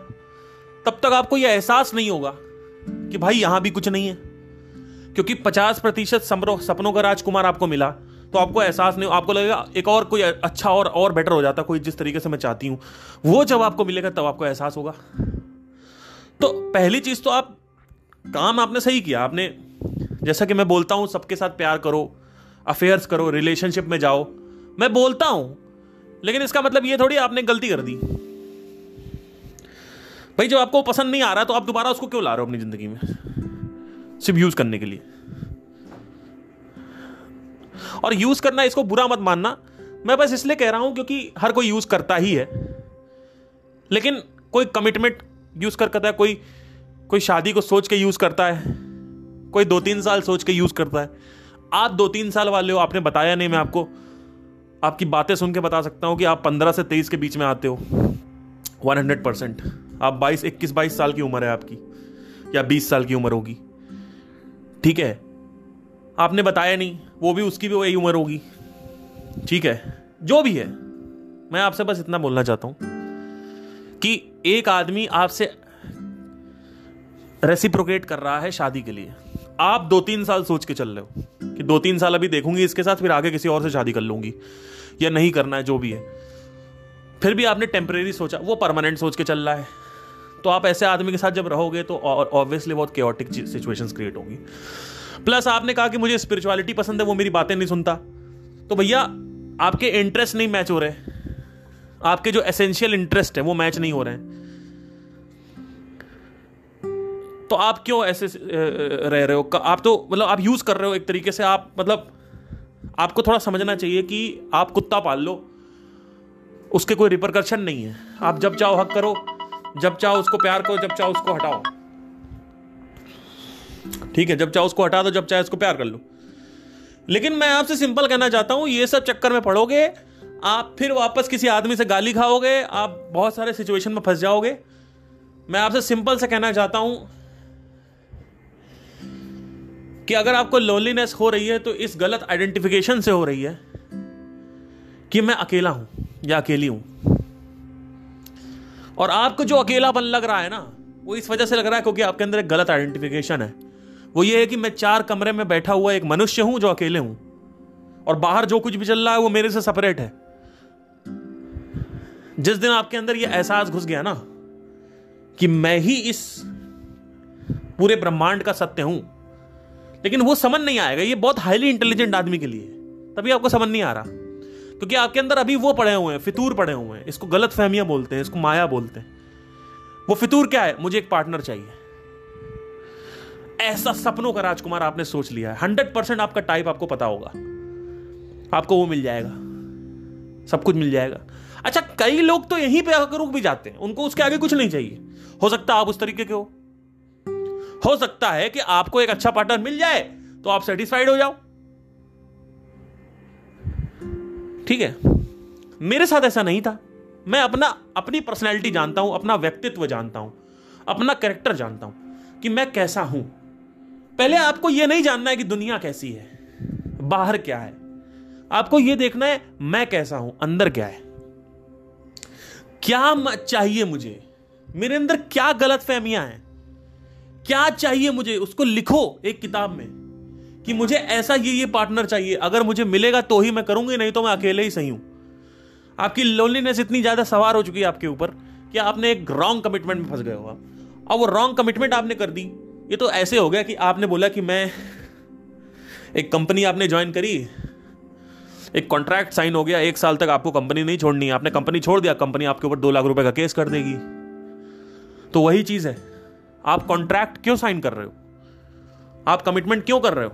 तब तक आपको यह एहसास नहीं होगा कि भाई यहाँ भी कुछ नहीं है। क्योंकि पचास प्रतिशत सपनों का राजकुमार आपको मिला तो आपको एहसास नहीं आपको लगेगा, एक और कोई अच्छा और और बेटर हो जाता, कोई जिस तरीके से मैं चाहती हूँ। वो जब आपको मिलेगा, तब आपको एहसास होगा। तो पहली चीज़ तो आप काम आपने सही किया। आपने जैसा कि मैं बोलता हूँ, सबके साथ प्यार करो अफेयर्स करो रिलेशनशिप में जाओ। मैं बोलता हूँ, लेकिन इसका मतलब ये थोड़ी आपने गलती कर दी। भाई, जब आपको पसंद नहीं आ रहा तो आप दोबारा उसको क्यों ला रहे हो अपनी ज़िंदगी में? सिर्फ़ यूज़ करने के लिए। और यूज़ करना, इसको बुरा मत मानना। मैं बस इसलिए कह रहा हूँ क्योंकि हर कोई यूज़ करता ही है। लेकिन कोई कमिटमेंट यूज़ कर करता है, कोई कोई शादी को सोच के यूज़ करता है, कोई दो तीन साल सोच के यूज़ करता है। आप दो तीन साल वाले हो, आपने बताया नहीं मैं आपको। आपकी बातें सुन के बता सकता हूँ कि आप पंद्रह से तेईस के बीच में आते हो। One hundred percent. आप बाईस, इक्कीस, बाईस साल की उम्र है आपकी, या बीस साल की उम्र होगी। ठीक है? आपने बताया नहीं, वो भी उसकी भी वही उम्र होगी। ठीक है? जो भी है, मैं आपसे बस इतना बोलना चाहता हूँ कि एक आदमी आपसे रेसिप्रोकेट कर रहा है शादी के लिए। आप दो तीन साल सोच के चल रहे हो। कि दो तीन साल अभी देखूँगी इसके साथ, फिर आगे किसी और से शादी कर लूँगी। या नहीं करना है, जो भी है। फिर भी आपने टेम्परेरी सोचा, वो परमानेंट सोच के चल रहा है। तो आप ऐसे आदमी के साथ जब रहोगे तो ऑब्वियसली बहुत केओटिक सिचुएशंस क्रिएट होगी। प्लस आपने कहा कि मुझे स्पिरिचुअलिटी पसंद है, वो मेरी बातें नहीं सुनता। तो भैया, आपके इंटरेस्ट नहीं मैच हो रहे। आपके जो एसेंशियल इंटरेस्ट है, वो मैच नहीं हो रहे हैं। तो आप क्यों ऐसे रह रहे हो? आप तो मतलब आप यूज़ कर रहे हो एक तरीके से, आप मतलब आपको थोड़ा समझना चाहिए कि आप कुत्ता पाल लो। उसके कोई रिपरकर्शन नहीं है। आप जब चाहो हक करो, जब चाहो उसको प्यार करो, जब चाहो उसको हटाओ। ठीक है, जब चाहो उसको हटा दो, जब चाहे उसको प्यार कर लो। लेकिन मैं आपसे सिंपल कहना चाहता हूँ, ये सब चक्कर में पड़ोगे, आप फिर वापस किसी आदमी से गाली खाओगे, आप बहुत सारे सिचुएशन में फंस जाओगे। मैं आपसे सिंपल से कहना चाहता हूँ कि अगर आपको लोनलीनेस हो रही है तो इस गलत आइडेंटिफिकेशन से हो रही है कि मैं अकेला हूँ या अकेली हूँ। और आपको जो अकेलापन लग रहा है ना, वो इस वजह से लग रहा है क्योंकि आपके अंदर एक गलत आइडेंटिफिकेशन है। वो ये है कि मैं चार कमरे में बैठा हुआ एक मनुष्य हूँ जो अकेले हूँ। और बाहर जो कुछ भी चल रहा है, वो मेरे से सेपरेट है। जिस दिन आपके अंदर ये एहसास घुस गया ना कि मैं ही इस पूरे ब्रह्मांड का सत्य हूँ लेकिन वो समझ नहीं आएगा ये बहुत हाईली इंटेलिजेंट आदमी के लिए तभी आपको समझ नहीं आ रहा। क्योंकि आपके अंदर अभी वो पड़े हुए हैं फितूर पड़े हुए हैं इसको गलत फहमियाँ बोलते हैं इसको माया बोलते हैं। वो फितूर क्या है? मुझे एक पार्टनर चाहिए। ऐसा सपनों का राजकुमार आपने सोच लिया है। हंड्रेड परसेंट आपका टाइप आपको पता होगा। आपको वो मिल जाएगा। सब कुछ मिल जाएगा। अच्छा कई लोग तो यहीं पे आकर रुक भी जाते हैं। उनको उसके आगे कुछ नहीं चाहिए। हो सकता आप उस तरीके के हो। हो सकता है कि आपको एक अच्छा पार्टनर मिल जाए तो आप सेटिस्फाइड हो जाओ। ठीक है? मेरे साथ ऐसा नहीं था। मैं अपना, अपनी पर्सनैलिटी जानता हूँ, अपना व्यक्तित्व जानता हूँ, अपना कैरेक्टर जानता हूँ कि मैं कैसा हूँ। पहले आपको यह नहीं जानना है कि दुनिया कैसी है, बाहर क्या है। आपको यह देखना है, मैं कैसा हूँ, अंदर क्या है। क्या चाहिए मुझे? मेरे अंदर क्या गलत फहमियाँ हैं? क्या चाहिए मुझे? उसको लिखो एक किताब में कि मुझे ऐसा ये ये पार्टनर चाहिए। अगर मुझे मिलेगा तो ही मैं करूँगी, नहीं तो मैं अकेले ही सही हूँ। आपकी लोनलीनेस इतनी ज़्यादा सवार हो चुकी है आपके ऊपर कि आपने एक रॉन्ग कमिटमेंट में फंस गए हो और वो रॉन्ग कमिटमेंट आपने कर दी। ये तो ऐसे हो गया कि आपने बोला कि मैं एक कंपनी आपने ज्वाइन करी, एक कॉन्ट्रैक्ट साइन हो गया, एक साल तक आपको कंपनी नहीं छोड़नी है। आपने कंपनी छोड़ दिया कंपनी आपके ऊपर दो लाख रुपए का केस कर देगी। तो वही चीज़ है। आप कॉन्ट्रैक्ट क्यों साइन कर रहे हो? आप कमिटमेंट क्यों कर रहे हो?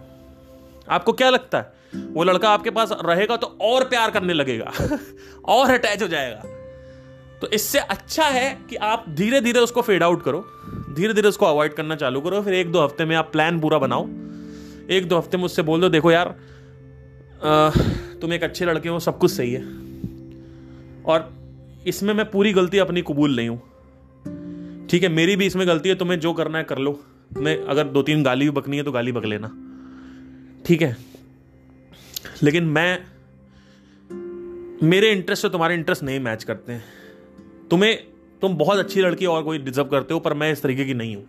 आपको क्या लगता है? वो लड़का आपके पास रहेगा तो और प्यार करने लगेगा [laughs] और अटैच हो जाएगा। तो इससे अच्छा है कि आप धीरे धीरे उसको फेड आउट करो धीरे धीरे उसको अवॉइड करना चालू करो फिर एक दो हफ़्ते में आप प्लान पूरा बनाओ। एक दो हफ़्ते में उससे बोल दो देखो यार आ, तुम एक अच्छे लड़के हो सब कुछ सही है। और इसमें मैं पूरी गलती अपनी कबूल नहीं हूँ। ठीक है, मेरी भी इसमें गलती है तुम्हें जो करना है कर लो। तुम्हें अगर दो तीन गाली भी बकनी है तो गाली बक लेना। ठीक है? लेकिन मैं, मेरे इंटरेस्ट से तुम्हारे इंटरेस्ट नहीं मैच करते हैं। तुम्हें, तुम बहुत अच्छी लड़की और कोई डिजर्व करते हो, पर मैं इस तरीके की नहीं हूँ।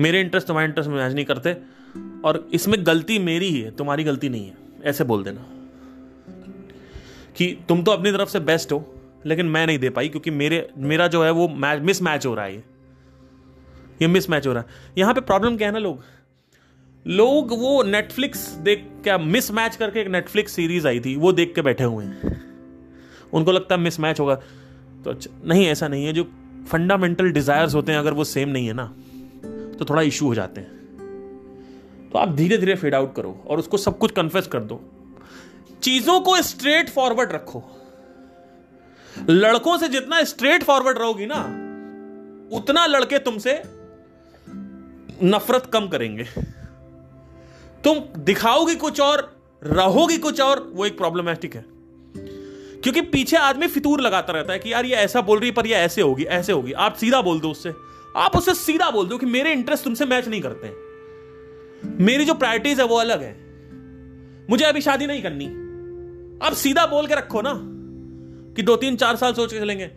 मेरे इंटरेस्ट तुम्हारे इंटरेस्ट मैच नहीं करते, और इसमें गलती मेरी ही है, तुम्हारी गलती नहीं है, ऐसे बोल देना। कि तुम तो अपनी तरफ़ से बेस्ट हो लेकिन मैं नहीं दे पाई क्योंकि मेरे, मेरा जो है वो मैच मिस मैच हो रहा है ये। मिसमैच हो रहा है। यहाँ पे प्रॉब्लम क्या है ना लोग? लोग वो नेटफ्लिक्स देख, क्या मिस मैच करके एक नेटफ्लिक्स सीरीज़ आई थी, वो देख के बैठे हुए हैं। उनको लगता है मिस मैच होगा। तो अच्छा नहीं, ऐसा नहीं है। जो फंडामेंटल डिजायर्स होते हैं, अगर वो सेम नहीं है ना तो थोड़ा इशू हो जाते हैं। तो आप धीरे धीरे फेड आउट करो और उसको सब कुछ कन्फेस कर दो। चीज़ों को स्ट्रेट फॉरवर्ड रखो। लड़कों से जितना स्ट्रेट फॉरवर्ड रहोगी ना, उतना लड़के तुमसे नफरत कम करेंगे। तुम दिखाओगी कुछ और, रहोगी कुछ और, वो एक प्रॉब्लमेटिक है। क्योंकि पीछे आदमी फितूर लगाता रहता है कि यार ये ऐसा बोल रही पर ये ऐसे होगी ऐसे होगी। आप सीधा बोल दो उससे। आप उससे सीधा बोल दो कि मेरे इंटरेस्ट तुमसे मैच नहीं करते। मेरी जो प्रायोरिटीज है वो अलग है। मुझे अभी शादी नहीं करनी। आप सीधा बोल के रखो ना। कि दो तीन चार साल सोच के चलेंगे।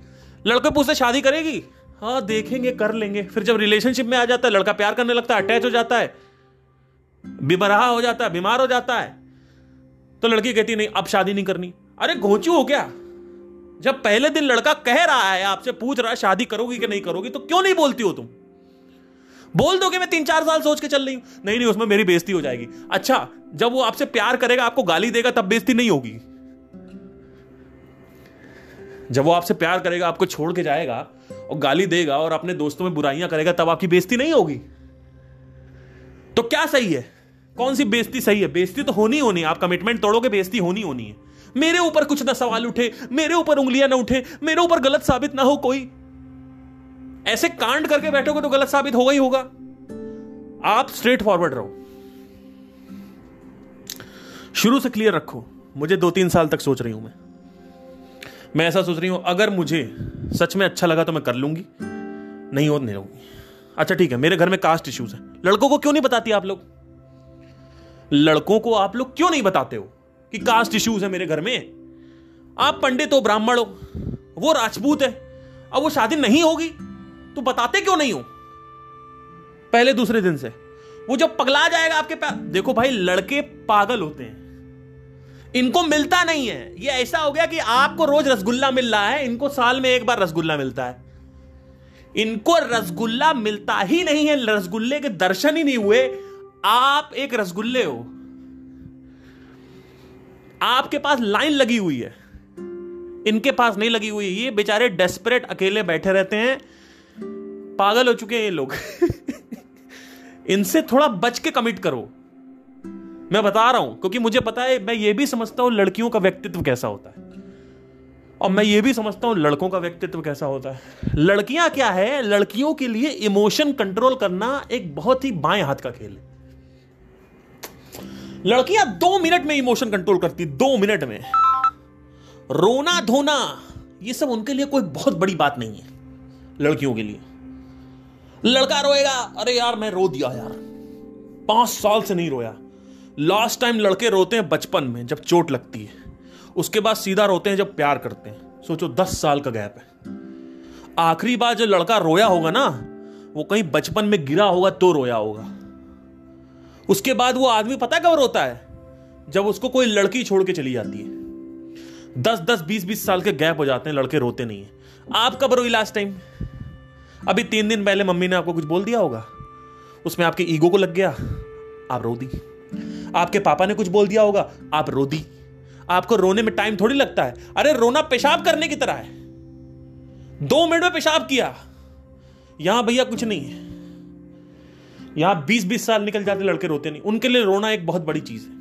लड़के पूछते शादी करेगी? हाँ देखेंगे, कर लेंगे। फिर जब रिलेशनशिप में आ जाता है, लड़का प्यार करने लगता है अटैच हो जाता है, बिमराहा हो जाता है, बीमार हो जाता है तो लड़की कहती नहीं, अब शादी नहीं करनी। अरे, घोचू हो क्या? जब पहले दिन लड़का कह रहा है, आपसे पूछ रहा है, शादी करोगी कि नहीं करोगी तो क्यों नहीं बोलती हो तुम? बोल दो कि मैं तीन चार साल सोच के चल रही हूँ। नहीं नहीं, उसमें मेरी बेइज्जती हो जाएगी। अच्छा जब वो आपसे प्यार करेगा, आपको गाली देगा, तब बेइज्जती नहीं होगी। जब वो आपसे प्यार करेगा, आपको छोड़ के जाएगा और गाली देगा और अपने दोस्तों में बुराइयाँ करेगा, तब आपकी बेइज्जती नहीं होगी। तो क्या सही है? कौन सी बेइज्जती सही है? बेइज्जती तो होनी होनी आप कमिटमेंट तोड़ोगे, बेइज्जती होनी होनी है। मेरे ऊपर कुछ ना सवाल उठे, मेरे ऊपर उंगलियाँ ना उठे, मेरे ऊपर गलत साबित ना हो कोई। ऐसे कांड करके बैठोगे तो गलत साबित होगा ही होगा। आप स्ट्रेट फॉरवर्ड रहो। शुरू से क्लियर रखो। मुझे दो तीन साल तक सोच रही हूँ मैं। मैं ऐसा सोच रही हूँ, अगर मुझे सच में अच्छा लगा तो मैं कर लूँगी, नहीं हो नहीं रहूँगी। अच्छा ठीक है, मेरे घर में कास्ट इश्यूज़ है। लड़कों को क्यों नहीं बताती आप लोग? लड़कों को आप लोग क्यों नहीं बताते हो कि कास्ट इश्यूज़ है मेरे घर में? आप पंडित हो, ब्राह्मण हो, वो राजपूत है, अब वो शादी नहीं होगी तो बताते क्यों नहीं हो? पहले दूसरे दिन से। वो जब पगला जाएगा आपके पास देखो भाई, लड़के पागल होते हैं। इनको मिलता नहीं है। ये ऐसा हो गया कि आपको रोज रसगुल्ला मिल रहा है, इनको साल में एक बार रसगुल्ला मिलता है। इनको रसगुल्ला मिलता ही नहीं है, रसगुल्ले के दर्शन ही नहीं हुए। आप एक रसगुल्ले हो। आपके पास लाइन लगी हुई है। इनके पास नहीं लगी हुई ये बेचारे डेस्परेट अकेले बैठे रहते हैं। पागल हो चुके हैं ये लोग। [laughs] इनसे थोड़ा बच के कमिट करो। मैं बता रहा हूँ, क्योंकि मुझे पता है, मैं ये भी समझता हूँ लड़कियों का व्यक्तित्व कैसा होता है। और मैं ये भी समझता हूँ लड़कों का व्यक्तित्व कैसा होता है। लड़कियाँ क्या है? लड़कियों के लिए इमोशन कंट्रोल करना एक बहुत ही बाएँ हाथ का खेल है। लड़कियाँ दो मिनट में इमोशन कंट्रोल करती, दो मिनट में। रोना धोना, ये सब उनके लिए कोई बहुत बड़ी बात नहीं है, लड़कियों के लिए। लड़का रोएगा, अरे यार, मैं रो दिया यार। पाँच साल से नहीं रोया। लास्ट टाइम लड़के रोते हैं बचपन में, जब चोट लगती है। उसके बाद सीधा रोते हैं जब प्यार करते हैं। सोचो, दस साल का गैप है। आखिरी बार जो लड़का रोया होगा ना, वो कहीं बचपन में गिरा होगा तो रोया होगा। उसके बाद वो आदमी, पता है कब रोता है? जब उसको कोई लड़की छोड़ के चली जाती है। दस दस, बीस बीस साल के गैप हो जाते हैं, लड़के रोते नहीं है। आप कब रोई लास्ट टाइम अभी तीन दिन पहले मम्मी ने आपको कुछ बोल दिया होगा? उसमें आपके ईगो को लग गया? आप रो दी। आपके पापा ने कुछ बोल दिया होगा। आप रो दी आपको रोने में टाइम थोड़ी लगता है। अरे, रोना पेशाब करने की तरह है। दो मिनट में पेशाब किया। यहाँ भैया कुछ नहीं है। यहाँ बीस बीस साल निकल जाते लड़के रोते नहीं। उनके लिए रोना एक बहुत बड़ी चीज़ है।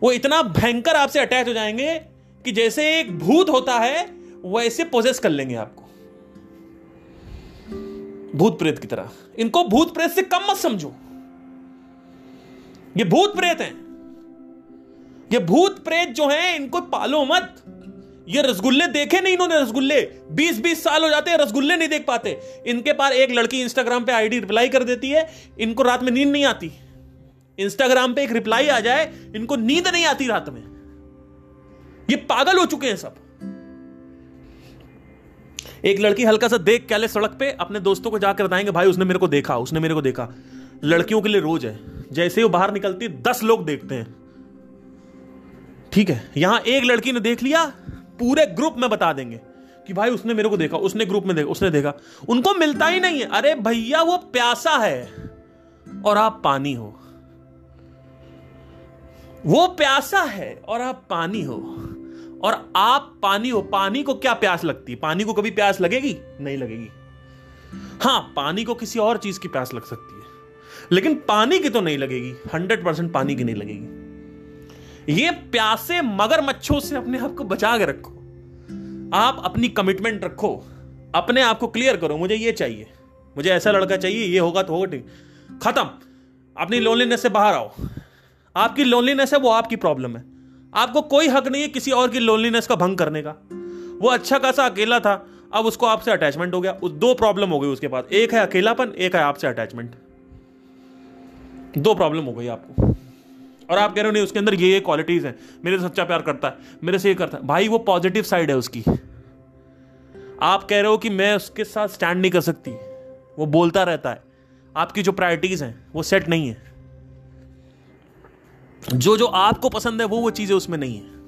वो इतना भयंकर आपसे अटैच हो जाएँगे कि जैसे एक भूत होता है वैसे पोजेस कर लेंगे आपको। भूत प्रेत की तरह। इनको भूत प्रेत से कम मत समझो। ये भूत प्रेत हैं। ये भूत प्रेत जो हैं, इनको पालो मत। ये रसगुल्ले देखे नहीं इन्होंने रसगुल्ले। 20-20 साल हो जाते हैं, रसगुल्ले नहीं देख पाते। इनके पास एक लड़की इंस्टाग्राम पे आईडी रिप्लाई कर देती है, इनको रात में नींद नहीं आती। इंस्टाग्राम पे एक रिप्लाई आ जाए, इनको नींद नहीं आती रात में। ये पागल हो चुके हैं सब। एक लड़की हल्का सा देख कैले सड़क पे, अपने दोस्तों को जाकर बताएँगे, भाई, उसने मेरे को देखा, उसने मेरे को देखा। लड़कियों के लिए रोज है। जैसे वो बाहर निकलती, दस लोग देखते हैं। ठीक है, यहाँ एक लड़की ने देख लिया, पूरे ग्रुप में बता देंगे कि भाई उसने मेरे को देखा, उसने ग्रुप में देखा, उसने देखा। उनको मिलता ही नहीं है। अरे भैया, वो प्यासा है और आप पानी हो। वो प्यासा है और आप पानी हो। और आप पानी हो। पानी को क्या प्यास लगती? है पानी को कभी प्यास लगेगी? नहीं लगेगी। हाँ, पानी को किसी और चीज़ की प्यास लग सकती है। लेकिन पानी की तो नहीं लगेगी हंड्रेड परसेंट पानी की नहीं लगेगी। ये प्यासे मगर मच्छों से अपने आप को बचा के रखो। आप अपनी कमिटमेंट रखो, अपने आप को क्लियर करो, मुझे ये चाहिए, मुझे ऐसा लड़का चाहिए, ये होगा तो होगा, ठीक। खत्म। अपनी लोनलीनेस से बाहर आओ। आपकी लोनलीनेस है, वो आपकी प्रॉब्लम है। आपको कोई हक नहीं है किसी और की लोनलीनेस का भंग करने का। वो अच्छा खासा अकेला था, अब उसको आपसे अटैचमेंट हो गया। दो प्रॉब्लम हो गई उसके पास। एक है अकेलापन, एक है आपसे अटैचमेंट दो प्रॉब्लम हो गई आपको। और आप कह रहे हो, नहीं, उसके अंदर ये ये क्वालिटीज हैं। मेरे से सच्चा प्यार करता है, मेरे से ये करता है। भाई, वो पॉजिटिव साइड है उसकी। आप कह रहे हो कि मैं उसके साथ स्टैंड नहीं कर सकती। वो बोलता रहता है। आपकी जो प्रायोरिटीज हैं, वो सेट नहीं है। जो जो आपको पसंद है, वो वो चीज़ें उसमें नहीं है।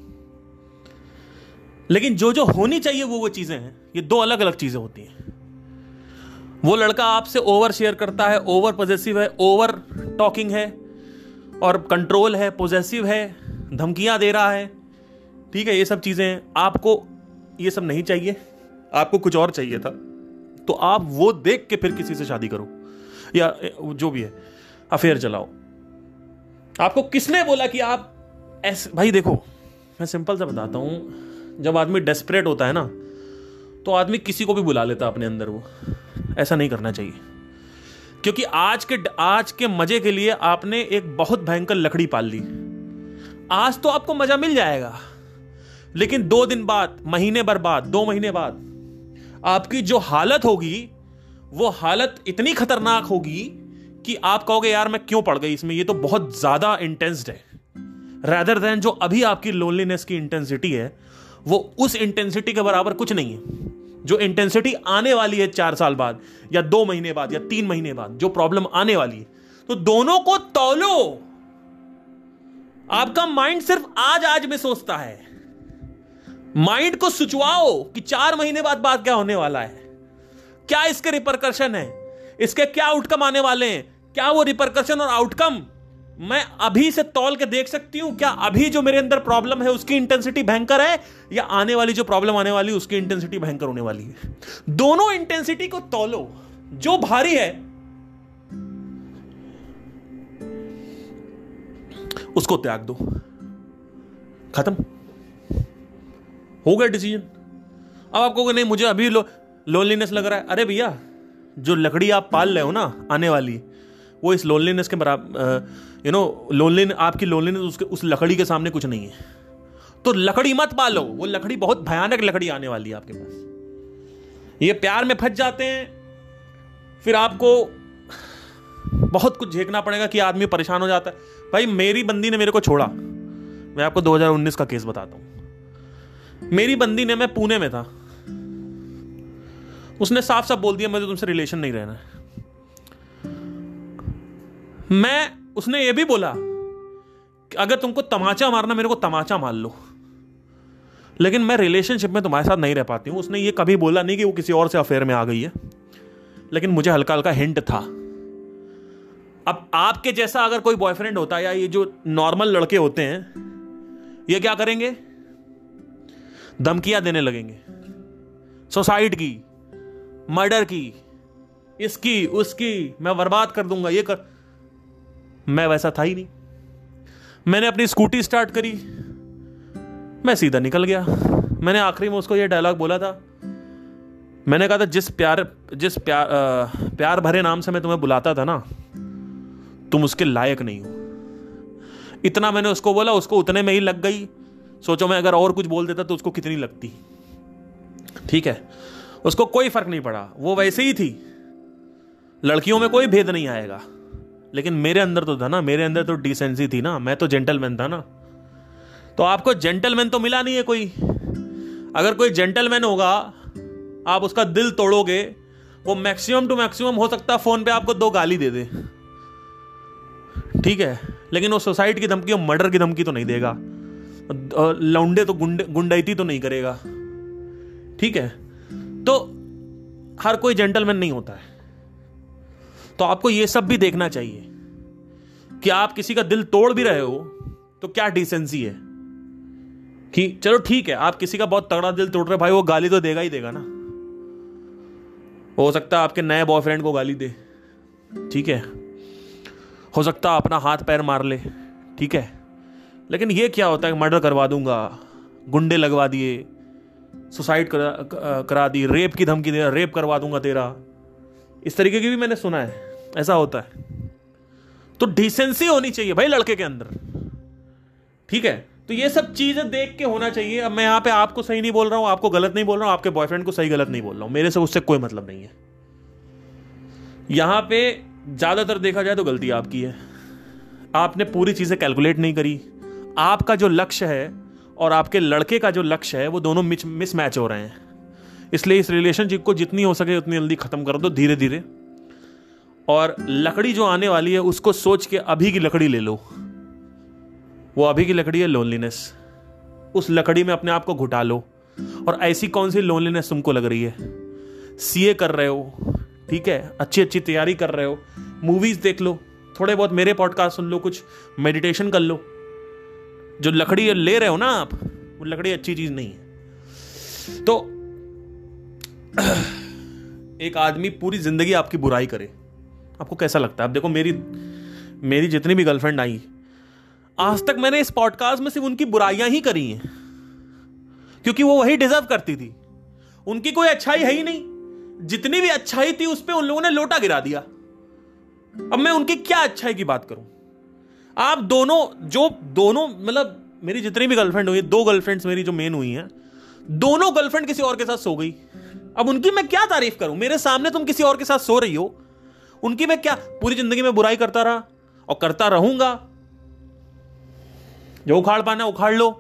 लेकिन जो जो होनी चाहिए, वो वो चीज़ें हैं। ये दो अलग अलग चीज़ें होती हैं। वो लड़का आपसे ओवर शेयर करता है ओवर पॉजिटिव है ओवर टॉकिंग है, और कंट्रोल है पोजेसिव है, धमकियाँ दे रहा है। ठीक है, ये सब चीज़ें आपको, ये सब नहीं चाहिए। आपको कुछ और चाहिए था। तो आप वो देख के फिर किसी से शादी करो। या, जो भी है, अफेयर चलाओ आपको किसने बोला कि आप ऐसे, भाई देखो, मैं सिंपल सा बताता हूँ। जब आदमी डेस्परेट होता है ना तो आदमी किसी को भी बुला लेता अपने अंदर वो। ऐसा नहीं करना चाहिए। क्योंकि आज के आज के मज़े के लिए आपने एक बहुत भयंकर लकड़ी पाल ली। आज तो आपको मज़ा मिल जाएगा। लेकिन दो दिन बाद, महीने भर बाद, दो महीने बाद, आपकी जो हालत होगी, वो हालत इतनी खतरनाक होगी कि आप कहोगे, यार, मैं क्यों पड़ गई इसमें? ये तो बहुत ज़्यादा इंटेंस्ड है। रैदर देन जो अभी आपकी लोनलीनेस की इंटेंसिटी है, वो उस इंटेंसिटी के बराबर कुछ नहीं है। जो इंटेंसिटी आने वाली है चार साल बाद, या दो महीने बाद, या तीन महीने बाद, जो प्रॉब्लम आने वाली है। तो दोनों को तोलो। आपका माइंड सिर्फ़ आज आज में सोचता है। माइंड को सुचवाओ कि चार महीने बाद बात क्या होने वाला है। क्या इसके रिपरकर्शन है? इसके क्या आउटकम आने वाले हैं? क्या वो रिपरकर्शन और आउटकम मैं अभी से तौल के देख सकती हूँ। क्या अभी जो मेरे अंदर प्रॉब्लम है उसकी इंटेंसिटी भयंकर है या आने वाली जो प्रॉब्लम आने वाली उसकी इंटेंसिटी भयंकर होने वाली है? दोनों इंटेंसिटी को तौलो। जो भारी है उसको त्याग दो। खत्म। हो गया डिसीज़न अब आपको नहीं मुझे अभी लो, लोनलीनेस लग रहा है। अरे भैया जो लकड़ी आप पाल रहे हो ना आने वाली वो इस लोनलीनेस के बराबर यू नो लोनली आपकी लोनलीनेस उसके, उस लकड़ी के सामने कुछ नहीं है। तो लकड़ी मत पालो। वो लकड़ी बहुत भयानक लकड़ी आने वाली है आपके पास। ये प्यार में फंस जाते हैं, फिर आपको बहुत कुछ झेकना पड़ेगा कि आदमी परेशान हो जाता है। भाई, मेरी बंदी ने मेरे को छोड़ा। मैं आपको 2019 का केस बताता हूँ। मेरी बंदी ने, मैं पुणे में था। उसने साफ़ साफ़ बोल दिया, मुझे तुमसे रिलेशन नहीं रहना है। मैं, उसने ये भी बोला कि अगर तुमको तमाचा मारना, मेरे को तमाचा मार लो। लेकिन मैं रिलेशनशिप में तुम्हारे साथ नहीं रह पाती हूँ। उसने ये कभी बोला नहीं कि वो किसी और से अफेयर में आ गई है। लेकिन मुझे हल्का हल्का हिंट था। अब आपके जैसा अगर कोई बॉयफ्रेंड होता है या ये जो नॉर्मल लड़के होते हैं, ये क्या करेंगे? धमकियाँ देने लगेंगे। सोसाइट की मर्डर की, इसकी, उसकी, मैं बर्बाद कर दूँगा, ये कर। मैं वैसा था ही नहीं। मैंने अपनी स्कूटी स्टार्ट करी। मैं सीधा निकल गया। मैंने आखिरी में उसको ये डायलॉग बोला था। मैंने कहा था जिस प्यार जिस प्यार आ, प्यार भरे नाम से मैं तुम्हें बुलाता था ना तुम उसके लायक नहीं हो। इतना मैंने उसको बोला उसको उतने में ही लग गई। सोचो मैं अगर और कुछ बोल देता तो उसको कितनी लगती। ठीक है उसको कोई फ़र्क नहीं पड़ा। वो वैसे ही थी। लड़कियों में कोई भेद नहीं आएगा। लेकिन मेरे अंदर तो था ना, मेरे अंदर तो डिसेंसी थी ना, मैं तो जेंटलमैन था ना। तो आपको जेंटलमैन तो मिला नहीं है कोई। अगर कोई जेंटलमैन होगा, आप उसका दिल तोड़ोगे, वो मैक्सिमम टू मैक्सिमम हो सकता है फ़ोन पे आपको दो गाली दे दे। ठीक है, लेकिन वो सोसाइटी की धमकी और मर्डर की धमकी तो नहीं देगा। लौंडे तो गुंडे गुंडैती तो नहीं करेगा। ठीक है तो हर कोई जेंटलमैन नहीं होता है। तो आपको यह सब भी देखना चाहिए। कि आप किसी का दिल तोड़ भी रहे हो तो क्या डिसेंसी है? कि चलो ठीक है आप किसी का बहुत तगड़ा दिल तोड़ रहे भाई वो गाली तो देगा ही देगा ना। हो सकता है आपके नए बॉयफ्रेंड को गाली दे ठीक है। हो सकता है अपना हाथ पैर मार ले ठीक है। लेकिन ये क्या होता है मर्डर करवा दूँगा गुंडे लगवा दिए सुसाइड करा, करा दी रेप की धमकी दे रेप करवा दूँगा तेरा। इस तरीके की भी मैंने सुना है। ऐसा होता है। तो डिसेंसी होनी चाहिए भाई लड़के के अंदर। ठीक है? तो ये सब चीज़ें देख के होना चाहिए। अब मैं यहाँ पे आपको सही नहीं बोल रहा हूँ, आपको गलत नहीं बोल रहा हूँ, आपके बॉयफ्रेंड को सही गलत नहीं बोल रहा हूँ। मेरे से उससे कोई मतलब नहीं है। यहाँ पे ज़्यादातर देखा जाए तो गलती आपकी है। आपने पूरी चीज़ें कैलकुलेट नहीं करी। आपका जो लक्ष्य है और आपके लड़के का जो लक्ष्य है, वो दोनों मिस मिसमैच हो रहे हैं। इसलिए इस रिलेशनशिप को जितनी हो सके उतनी जल्दी खत्म कर दो धीरे धीरे और लकड़ी जो आने वाली है, उसको सोच के अभी की लकड़ी ले लो। वो अभी की लकड़ी है लोनलीनेस उस लकड़ी में अपने आप को घुटा लो। और ऐसी कौन सी लोनलीनेस तुमको लग रही है? सीए कर रहे हो, ठीक है? अच्छी अच्छी तैयारी कर रहे हो। मूवीज़ देख लो। थोड़े बहुत मेरे पॉडकास्ट सुन लो कुछ। मेडिटेशन कर लो। जो लकड़ी ले रहे हो ना आप, वो लकड़ी अच्छी चीज़ नहीं है। तो [clears throat] एक आदमी पूरी ज़िंदगी आपकी बुराई करे। आपको कैसा लगता है? अब देखो, मेरी मेरी जितनी भी गर्लफ्रेंड आई, आज तक मैंने इस पॉडकास्ट में सिर्फ़ उनकी बुराइयाँ ही करी हैं। क्योंकि वो वही डिजर्व करती थी। उनकी कोई अच्छाई है ही नहीं। जितनी भी अच्छाई थी, उस पर उन लोगों ने लोटा गिरा दिया। अब मैं उनकी क्या अच्छाई की बात करूँ? आप दोनों, जो दोनों मतलब मेरी जितनी भी गर्लफ्रेंड हुई, दो गर्लफ्रेंड्स मेरी जो मेन हुई हैं, दोनों गर्लफ्रेंड किसी और के साथ सो गई। अब उनकी मैं क्या तारीफ़ करूँ? मेरे सामने तुम किसी और के साथ सो रही हो। उनकी मैं क्या पूरी ज़िंदगी में बुराई करता रहा और करता रहूँगा? जो उखाड़ पाना उखाड़ लो।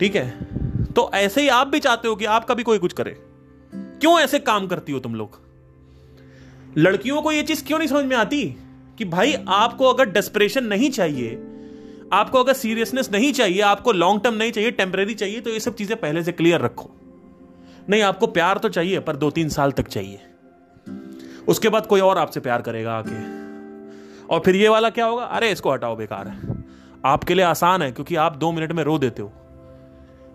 ठीक है? तो ऐसे ही आप भी चाहते हो कि आपका भी कोई कुछ करे। क्यों ऐसे काम करती हो तुम लोग? लड़कियों को यह चीज़ क्यों नहीं समझ में आती कि भाई आपको अगर डेस्परेशन नहीं चाहिए, आपको अगर सीरियसनेस नहीं चाहिए, आपको लॉन्ग टर्म नहीं चाहिए टेम्परेरी चाहिए तो ये सब चीज़ें पहले से क्लियर रखो। नहीं, आपको प्यार तो चाहिए, पर दो तीन साल तक चाहिए। उसके बाद कोई और आपसे प्यार करेगा आके। और फिर ये वाला क्या होगा? अरे, इसको हटाओ, बेकार है। आपके लिए आसान है, क्योंकि आप दो मिनट में रो देते हो।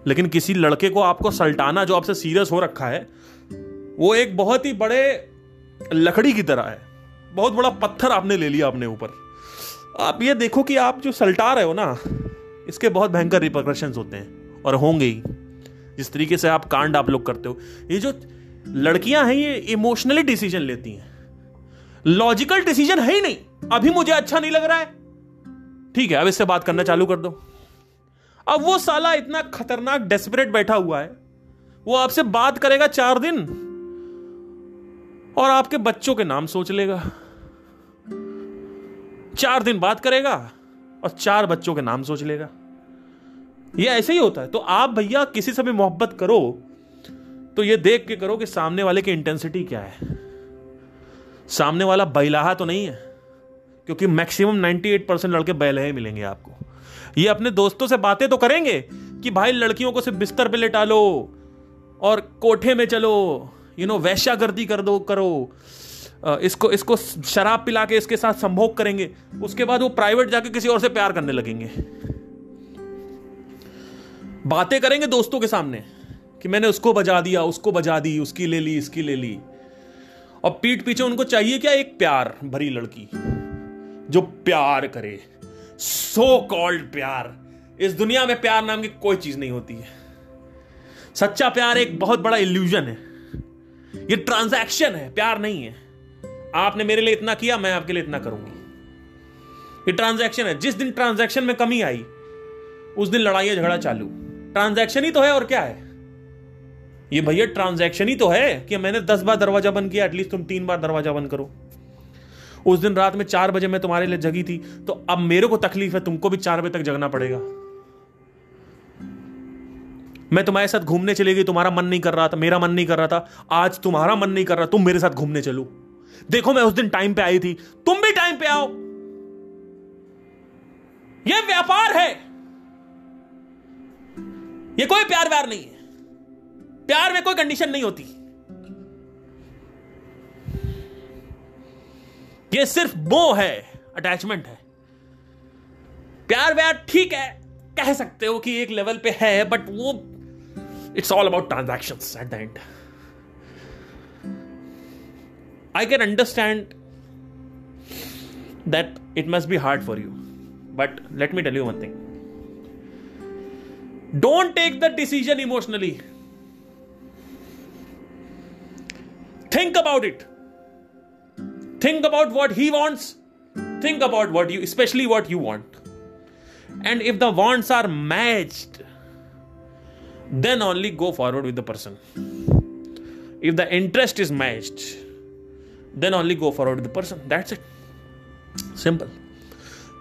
लेकिन किसी लड़के को आपको सल्टाना, जो आपसे सीरियस हो रखा है, वो एक बहुत ही बड़े लकड़ी की तरह है। बहुत बड़ा पत्थर आपने ले लिया अपने ऊपर। आप ये देखो कि आप जो सल्टा रहे हो ना, इसके बहुत भयंकर रिपोर्शन होते हैं, और होंगे ही। जिस तरीके से आप कांड आप लोग करते हो। ये जो लड़कियाँ हैं, ये इमोशनली डिसीज़न लेती हैं। लॉजिकल डिसीज़न है ही नहीं। अभी मुझे अच्छा नहीं लग रहा है। ठीक है, अब इससे बात करना चालू कर दो। अब वो साला इतना खतरनाक डेस्परेट बैठा हुआ है। वो आपसे बात करेगा चार दिन और आपके बच्चों के नाम सोच लेगा। चार दिन बात करेगा और चार बच्चों के नाम सोच लेगा। ये ऐसे ही होता है। तो आप भैया किसी से भी मोहब्बत करो तो ये देख के करो कि सामने वाले की इंटेंसिटी क्या है। सामने वाला बैलाहा तो नहीं है, क्योंकि मैक्सिमम 98 परसेंट लड़के बैलहे मिलेंगे आपको। ये अपने दोस्तों से बातें तो करेंगे कि भाई लड़कियों को सिर्फ़ बिस्तर पे लेटा लो और कोठे में चलो यू नो वैश्यागर्दी कर दो, करो। इसको इसको शराब पिला के इसके साथ संभोग करेंगे, उसके बाद वो प्राइवेट जाके किसी और से प्यार करने लगेंगे। बातें करेंगे दोस्तों के सामने। कि मैंने उसको बजा दिया, उसको बजा दी, उसकी ले ली, इसकी ले ली। और पीठ पीछे उनको चाहिए क्या एक प्यार भरी लड़की? जो प्यार करे। सो कॉल्ड प्यार। इस दुनिया में प्यार नाम की कोई चीज़ नहीं होती है। सच्चा प्यार एक बहुत बड़ा इल्यूजन है। ये ट्रांजैक्शन है, प्यार नहीं है। आपने मेरे लिए इतना किया, मैं आपके लिए इतना करूँगी। ये ट्रांजैक्शन है। जिस दिन ट्रांजैक्शन में कमी आई, उस दिन लड़ाई झगड़ा चालू। ट्रांजैक्शन ही तो है और क्या है? ये भैया ट्रांजैक्शन ही तो है कि मैंने दस बार दरवाज़ा बंद किया एटलीस्ट तुम तीन बार दरवाज़ा बंद करो। उस दिन रात में चार बजे मैं तुम्हारे लिए जगी थी तो अब मेरे को तकलीफ़ है, तुमको भी चार बजे तक जगना पड़ेगा। मैं तुम्हारे साथ घूमने चली गई, तुम्हारा मन नहीं कर रहा था, मेरा मन नहीं कर रहा था, आज तुम्हारा मन नहीं कर रहा, तुम मेरे साथ घूमने चलो। देखो मैं उस दिन टाइम पे आई थी, तुम भी टाइम पे आओ। यह व्यापार है। यह कोई प्यार व्यार नहीं है। प्यार में कोई कंडीशन नहीं होती। ये सिर्फ़ बो है अटैचमेंट है। प्यार व्यार ठीक है, कह सकते हो कि एक लेवल पे है बट वो it's all about transaction at the end I can understand that it must be hard for you but let me tell you one thing don't take the decision emotionally think about it think about what he wants think about what you specially what you want and if the wants are matched then only go forward with the person if the interest is match then only go forward the person that's it simple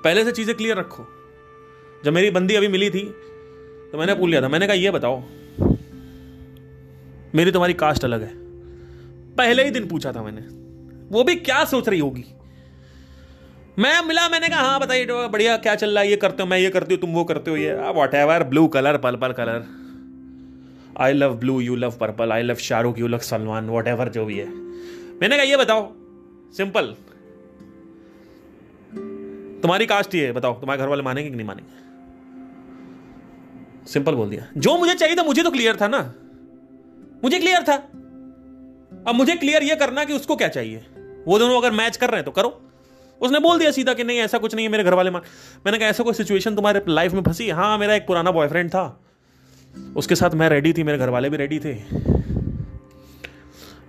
पहले से चीज़ें clear रखो। जब मेरी बंदी अभी मिली थी तो मैंने पूछ लिया था, मैंने कहा यह बताओ, मेरी तुम्हारी कास्ट अलग है। पहले ही दिन पूछा था मैंने। वो भी क्या सोच रही होगी? मैं मिला, मैंने कहा हाँ बताइए तो बढ़िया, क्या चल रहा है? ये करते हो, मैं ये करती हूँ, तुम वो करते हो, ये whatever blue colour purple colour I love blue you love purple I love Shahrukh you love Salman whatever जो भी है. मैंने कहा, ये बताओ सिंपल तुम्हारी कास्ट है, बताओ, तुम्हारे घर वाले मानेंगे कि नहीं मानेंगे? सिंपल बोल दिया. जो मुझे चाहिए था, मुझे तो क्लियर था ना। मुझे क्लियर था। अब मुझे क्लियर ये करना कि उसको क्या चाहिए। वो दोनों अगर मैच कर रहे हैं तो करो। उसने बोल दिया सीधा कि नहीं, ऐसा कुछ नहीं है, मेरे घर वाले मान, मैंने कहा, ऐसा कोई सिचुएशन तुम्हारे लाइफ में फंसी हाँ? मेरा एक पुराना बॉयफ्रेंड था। उसके साथ मैं रेडी थी, मेरे घर वाले भी रेडी थे।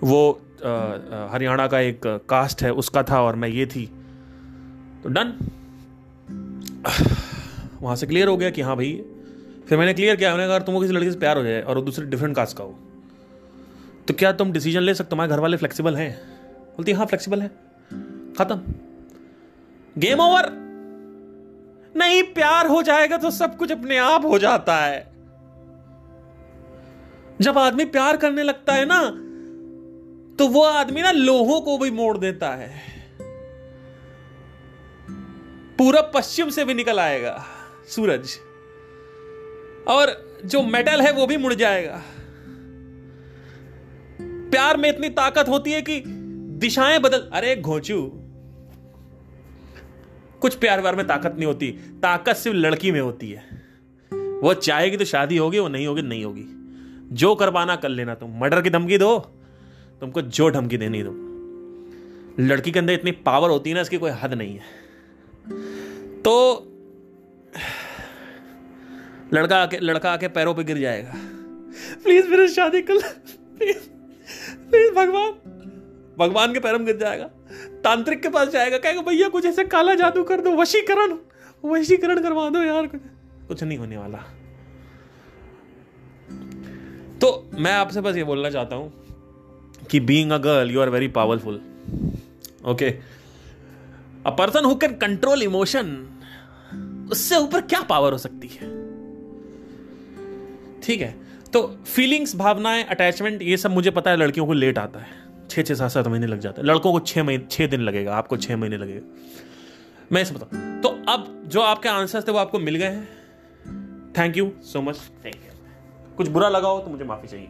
वो हरियाणा का एक कास्ट है, उसका था और मैं ये थी। तो डन वहाँ से क्लियर हो गया कि हाँ भाई, फिर मैंने क्लियर किया, मैंने कहा तुमको किसी लड़के से प्यार हो जाए और वो दूसरे डिफरेंट कास्ट का हो तो क्या तुम डिसीज़न ले सकते तुम्हारे घर वाले फ्लेक्सिबल हैं। बोलती हाँ फ्लेक्सिबल है। खत्म। गेम ओवर नहीं, प्यार हो जाएगा तो सब कुछ अपने आप हो जाता है। जब आदमी प्यार करने लगता है ना तो वो आदमी ना लोहों को भी मोड़ देता है। पूरा पश्चिम से भी निकल आएगा, सूरज। और जो मेटल है वो भी मुड़ जाएगा। प्यार में इतनी ताकत होती है कि दिशाएँ बदल अरे घोचू। कुछ प्यार व्यार में ताकत नहीं होती। ताकत सिर्फ़ लड़की में होती है। वो चाहेगी तो शादी होगी, वो नहीं होगी नहीं होगी। जो करवाना कर लेना तुम। मर्डर की धमकी दो। तुमको जो धमकी देनी दो। लड़की के अंदर इतनी पावर होती है ना, इसकी कोई हद नहीं है। तो लड़का आके लड़का आके पैरों पे गिर जाएगा। प्लीज़ मेरे शादी कर प्लीज़ प्लीज़ भगवान भगवान के पैरम गिर जाएगा, तांत्रिक के पास जाएगा, कहेगा, भैया, कुछ ऐसे काला जादू कर दो, वशीकरण वशीकरण करवा दो यार, कुछ नहीं होने वाला। तो मैं आपसे बस ये बोलना चाहता हूँ कि being a girl you are very powerful okay a person who can control emotion उससे ऊपर क्या पावर हो सकती है? ठीक है? तो फीलिंग्स भावनाएँ अटैचमेंट ये सब मुझे पता है लड़कियों को लेट आता है। छः छः सात सात महीने लग जाते हैं। लड़कों को छः महीने छः दिन लगेगा आपको छः महीने लगेगा। मैं इसे बताऊँ। तो अब जो आपके आंसर्स थे वो आपको मिल गए हैं। Thank you so much thank you कुछ बुरा लगा हो तो मुझे माफ़ी चाहिए।